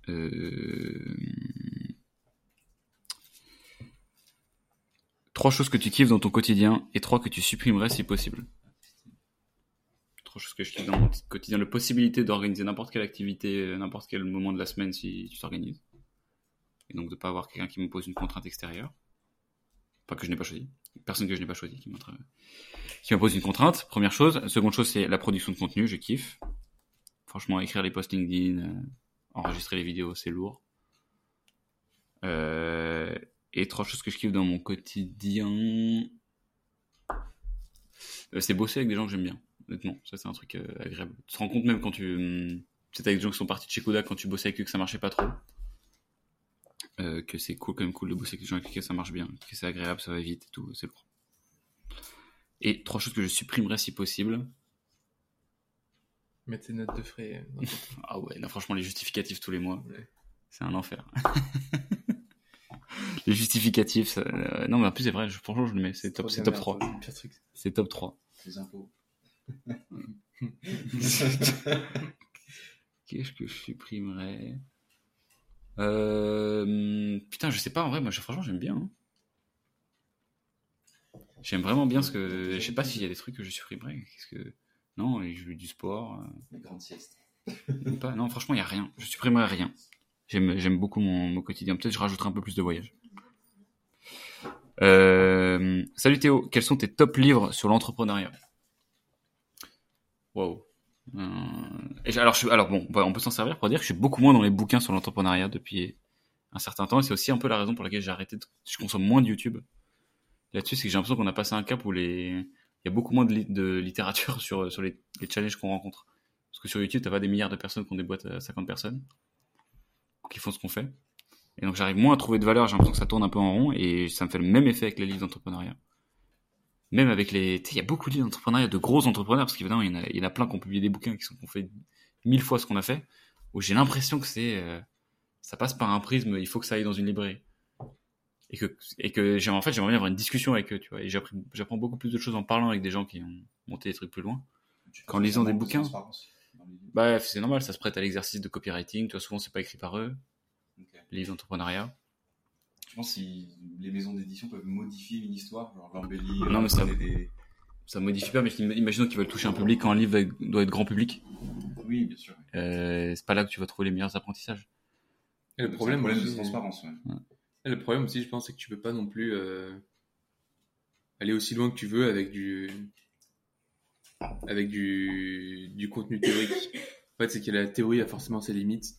Euh... Trois choses que tu kiffes dans ton quotidien et trois que tu supprimerais si possible. Trois choses que je kiffe dans mon quotidien. La possibilité d'organiser n'importe quelle activité, euh, n'importe quel moment de la semaine si tu t'organises. Et donc de pas avoir quelqu'un qui me pose une contrainte extérieure. Enfin, que je n'ai pas choisi. Personne que je n'ai pas choisi qui m'impose une contrainte. Première chose. Seconde chose, c'est la production de contenu. Je kiffe. Franchement, écrire les posts LinkedIn, euh, enregistrer les vidéos, c'est lourd. Euh, et trois choses que je kiffe dans mon quotidien. Euh, c'est bosser avec des gens que j'aime bien. Honnêtement, ça c'est un truc agréable. Tu te rends compte même quand tu... hum, C'est avec des gens qui sont partis de chez Kodak, quand tu bossais avec eux que ça marchait pas trop. Euh, que c'est cool, quand même cool de bosser avec des gens avec lesquels ça marche bien, que c'est agréable, ça va vite et tout, c'est lourd. Et trois choses que je supprimerais si possible. Mettre tes notes de frais. euh, Ah ouais, non, franchement, les justificatifs tous les mois, Ouais. c'est un enfer. les justificatifs, ça- euh, non mais en plus c'est vrai, je, franchement je le mets, c'est top, c'est top 3. C'est le pire truc. C'est top 3. Les impôts. Qu'est-ce que je supprimerais? Euh, Putain, je sais pas, en vrai, moi je- franchement j'aime bien. hein. J'aime vraiment bien ce que... Je sais pas s'il y a des trucs que je supprimerais. Qu'est-ce que... Non, et je du sport. euh, grande sieste. Pas. Non, franchement, il y a rien. Je supprimerai rien. J'aime, j'aime beaucoup mon, mon quotidien. Peut-être je rajouterai un peu plus de voyage. Euh, salut Théo. Quels sont tes top livres sur l'entrepreneuriat? Wow. Euh, alors, je, alors bon, on peut s'en servir pour dire que je suis beaucoup moins dans les bouquins sur l'entrepreneuriat depuis un certain temps. Et c'est aussi un peu la raison pour laquelle j'ai arrêté. De, je consomme moins de YouTube. Là-dessus, c'est que j'ai l'impression qu'on a passé un cap où les, il y a beaucoup moins de, de littérature sur, les challenges qu'on rencontre. Parce que sur YouTube, t'as pas des milliards de personnes qui ont des boîtes à 50 personnes, qui font ce qu'on fait. Et donc j'arrive moins à trouver de valeur, j'ai l'impression que ça tourne un peu en rond, et ça me fait le même effet avec les livres d'entrepreneuriat. Même avec les... Il y a beaucoup de livres d'entrepreneuriat, de gros entrepreneurs, parce qu'évidemment, il y, en a, il y en a plein qui ont publié des bouquins qui sont qui ont fait mille fois ce qu'on a fait, où j'ai l'impression que c'est... euh, ça passe par un prisme, il faut que ça aille dans une librairie. Et que, et que j'ai, en fait, j'aimerais bien avoir une discussion avec eux, tu vois. Et j'apprends, beaucoup plus de choses en parlant avec des gens qui ont monté des trucs plus loin. Qu'en lisant des bouquins. Bah, c'est normal, ça se prête à l'exercice de copywriting. Tu vois, souvent, c'est pas écrit par eux, les livres d'entrepreneuriat. Je pense que les maisons d'édition peuvent modifier une histoire, genre l'embellir. Non, mais ça- des... Ça modifie pas, mais im- imaginons qu'ils veulent toucher un public quand un livre doit être grand public. Oui, bien sûr. Euh, c'est pas là que tu vas trouver les meilleurs apprentissages. Et le problème, problème de aussi, transparence. Ouais. Et le problème aussi, je pense, c'est que tu peux pas non plus euh, aller aussi loin que tu veux avec du avec du, du contenu théorique. En fait, c'est que la théorie a forcément ses limites.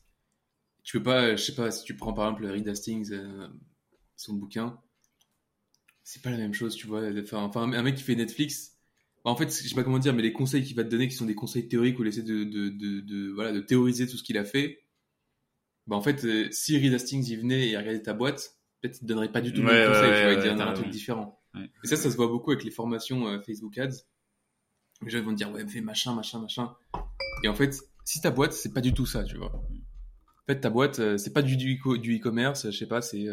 Tu peux pas, je sais pas, si tu prends par exemple Reed Hastings, euh, son bouquin, c'est pas la même chose, tu vois. Enfin, un mec qui fait Netflix, bah, en fait, je sais pas comment dire, mais les conseils qu'il va te donner, qui sont des conseils théoriques où il essaie de, de, de, de- voilà, de théoriser tout ce qu'il a fait, bah en fait, euh, si Reed Hastings y venait et regardait ta boîte, peut-être il te donnerait pas du tout le Ouais, même ouais, conseil, ouais, tu vois, il te donnerait un truc différent. Et ça, ça se voit beaucoup avec les formations euh, Facebook Ads. Les gens vont te dire, ouais, fais machin, machin, machin. Et en fait, si ta boîte, c'est pas du tout ça, tu vois. En fait, ta boîte, euh, c'est pas du, du e-commerce, je sais pas, c'est,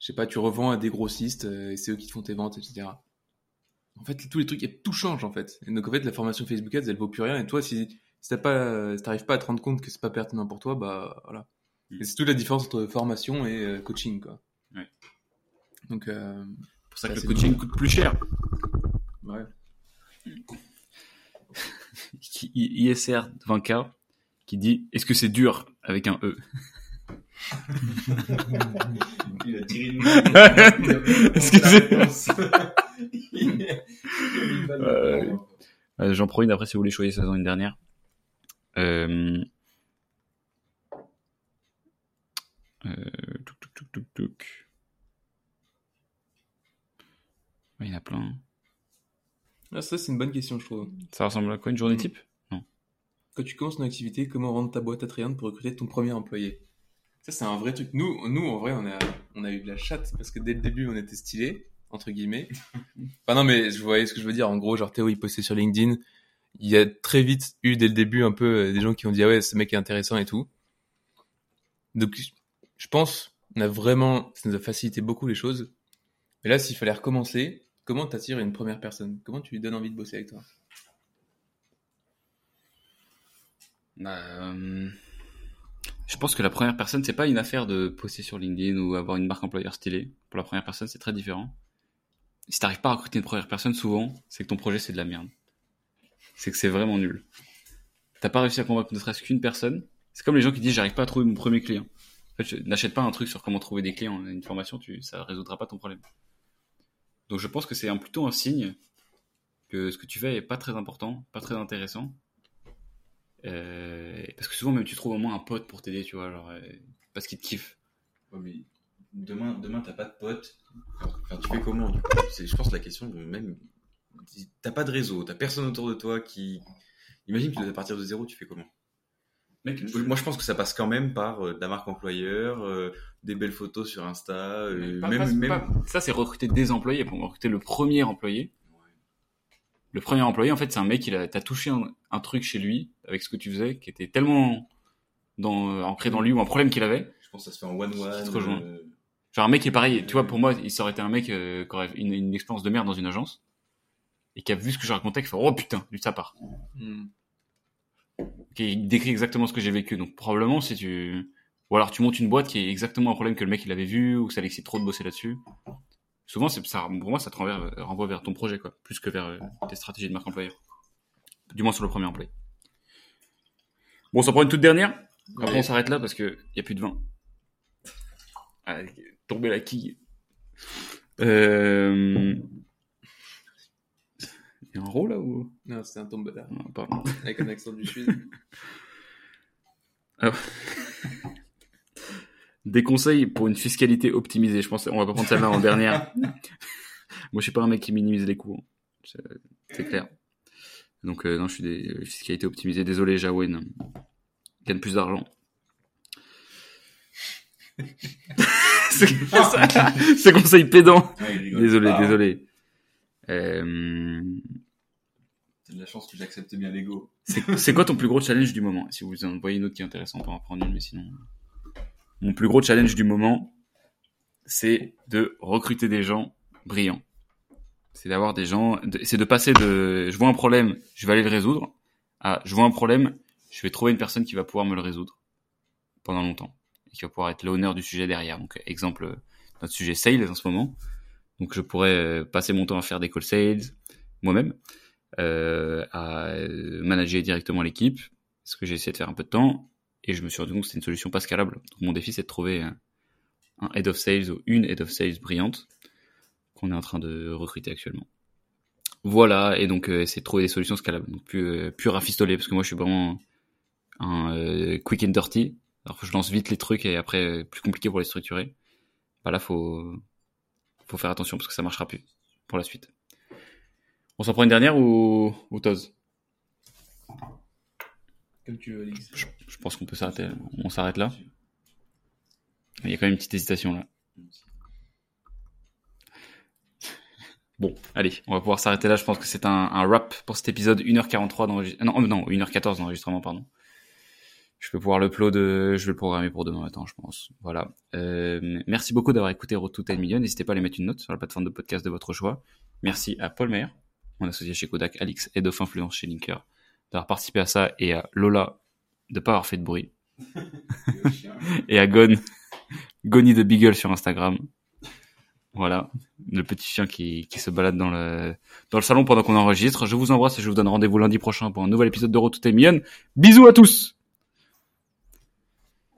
je sais pas, tu revends à des grossistes euh, et c'est eux qui te font tes ventes, etc. En fait, tous les trucs, et tout change, en fait. Et donc, en fait, la formation Facebook Ads, elle vaut plus rien. Et toi, si, si t'as pas, si t'arrives pas à te rendre compte que c'est pas pertinent pour toi, bah, voilà. Mm. Et c'est toute la différence entre formation et euh, coaching, quoi. Donc, euh, C'est pour ça que Ça, le coaching coûte plus cher. ouais. ISR 20K qui dit Est-ce que c'est dur avec un E? Il a tiré une Euh, Euh, J'en prends une après si vous voulez choisir saison une dernière. Euh... Euh... Touc, touc, touc, Il y en a plein. Ah, ça, c'est une bonne question, je trouve. Ça ressemble à quoi une journée Mm. type? Quand tu commences une activité, comment rendre ta boîte attrayante pour recruter ton premier employé? Ça, c'est un vrai truc. Nous, nous en vrai, on a, on a eu de la chatte parce que dès le début, on était stylé entre guillemets. enfin, non, mais je voyais ce que je veux dire. En gros, genre, Théo, il postait sur LinkedIn. Il y a très vite eu, dès le début, un peu euh, des gens qui ont dit, ah ouais, ce mec est intéressant et tout. Donc, je pense, on a vraiment, ça nous a facilité beaucoup les choses. Mais là, s'il fallait recommencer, comment t'attires une première personne? Comment tu lui donnes envie de bosser avec toi? Bah, euh, Je pense que la première personne, c'est pas une affaire de poster sur LinkedIn ou avoir une marque employeur stylée. Pour la première personne, c'est très différent. Si t'arrives pas à recruter une première personne, souvent, c'est que ton projet c'est de la merde. C'est que c'est vraiment nul. T'as pas réussi à convaincre ne serait-ce qu'une personne. C'est comme les gens qui disent j'arrive pas à trouver mon premier client. En fait, n'achète pas un truc sur comment trouver des clients, une formation, tu, ça résoudra pas ton problème. Donc je pense que c'est plutôt un signe que ce que tu fais est pas très important, pas très intéressant. Euh, parce que souvent même tu trouves au moins un pote pour t'aider, tu vois, genre, euh, parce qu'il te kiffe. Ouais, mais demain, demain t'as pas de potes. Enfin, tu fais comment du coup? C'est, je pense, la question même. T'as pas de réseau, t'as personne autour de toi qui. Imagine que tu dois partir de zéro, tu fais comment? Mec, Moi, je pense que ça passe quand même par euh, de la marque employeur, euh, des belles photos sur Insta, euh, Pas- même, pas- même. pas- ça c'est recruter des employés pour recruter le premier employé. Le premier employé, en fait, c'est un mec, il a, t'as touché un, un truc chez lui avec ce que tu faisais qui était tellement dans, euh, ancré dans lui ou un problème qu'il avait. Je pense que ça se fait en one one. Euh, Genre un mec qui est pareil, tu vois, pour moi, il ça aurait été un mec euh, qui aurait une, une expérience de merde dans une agence et qui a vu ce que je racontais, qui fait oh putain, du ça part. Hmm. Qui décrit exactement ce que j'ai vécu. Donc probablement si tu ou alors tu montes une boîte qui est exactement un problème que le mec il avait vu ou que ça l'excite trop de bosser là-dessus. Souvent c'est ça pour moi ça te renvoie, renvoie vers ton projet quoi, plus que vers euh, tes stratégies de marque employeur. Du moins sur le premier employé. Bon, on s'en prend une toute dernière. Après Ouais. on s'arrête là parce que y a plus de vin. Ah, tomber la quille. Euh... Il y a un rôle là ou? Non, c'était un tombeur Non, pardon. avec un accent du sud. Des conseils pour une fiscalité optimisée. Je pense on va pas prendre celle-là en dernière. Moi, je suis pas un mec qui minimise les coûts. hein. C'est- C'est clair. Donc, euh, non, je suis des euh, fiscalité optimisée. Désolé, Jawen. Gagne plus d'argent. c'est. C'est conseil pédant. Ah, Désolé, pas, désolé. Euh, T'as de la chance que j'accepte bien l'ego. C'est c'est quoi ton plus gros challenge du moment? Si vous en voyez une autre qui est intéressante, on peut en prendre une, mais sinon. Mon plus gros challenge du moment, c'est de recruter des gens brillants. C'est d'avoir des gens, c'est de passer de je vois un problème, je vais aller le résoudre, à je vois un problème, je vais trouver une personne qui va pouvoir me le résoudre pendant longtemps et qui va pouvoir être l'honneur du sujet derrière. Donc, exemple, notre sujet sales en ce moment. Donc, je pourrais euh, passer mon temps à faire des call sales moi-même euh, à euh, manager directement l'équipe, ce que j'ai essayé de faire un peu de temps, et je me suis rendu compte que c'était une solution pas scalable. Donc mon défi, c'est de trouver un, head of sales ou une head of sales brillante qu'on est en train de recruter actuellement. Voilà, et donc euh, essayer de trouver des solutions scalables, donc plus, euh, plus rafistoler, parce que moi je suis vraiment un euh, quick and dirty. Alors je lance vite les trucs et après euh, plus compliqué pour les structurer. Bah là faut faut faire attention parce que ça marchera plus pour la suite. On s'en prend une dernière ou, ou Comme tu veux, Alix. je, je pense qu'on peut s'arrêter. On s'arrête là. Il y a quand même une petite hésitation là. Bon, allez, on va pouvoir s'arrêter là. Je pense que c'est un, un wrap pour cet épisode 1h43 d'enregistrement. Non, non, 1h14 d'enregistrement, pardon. Je peux pouvoir l'upload, euh, je vais le programmer pour demain matin, je pense. Voilà. Euh, merci beaucoup d'avoir écouté Road to 10 Million. N'hésitez pas à aller mettre une note sur la plateforme de podcast de votre choix. Merci à Paul Meyer, mon associé chez Kodak, Alix, Head of Influence chez Linker, d'avoir participé à ça, et à Lola de pas avoir fait de bruit. et à Gon, Goni de Beagle sur Instagram. Voilà, le petit chien qui, qui se balade dans le, dans le salon pendant qu'on enregistre. Je vous embrasse et je vous donne rendez-vous lundi prochain pour un nouvel épisode de Road to Million. Bisous à tous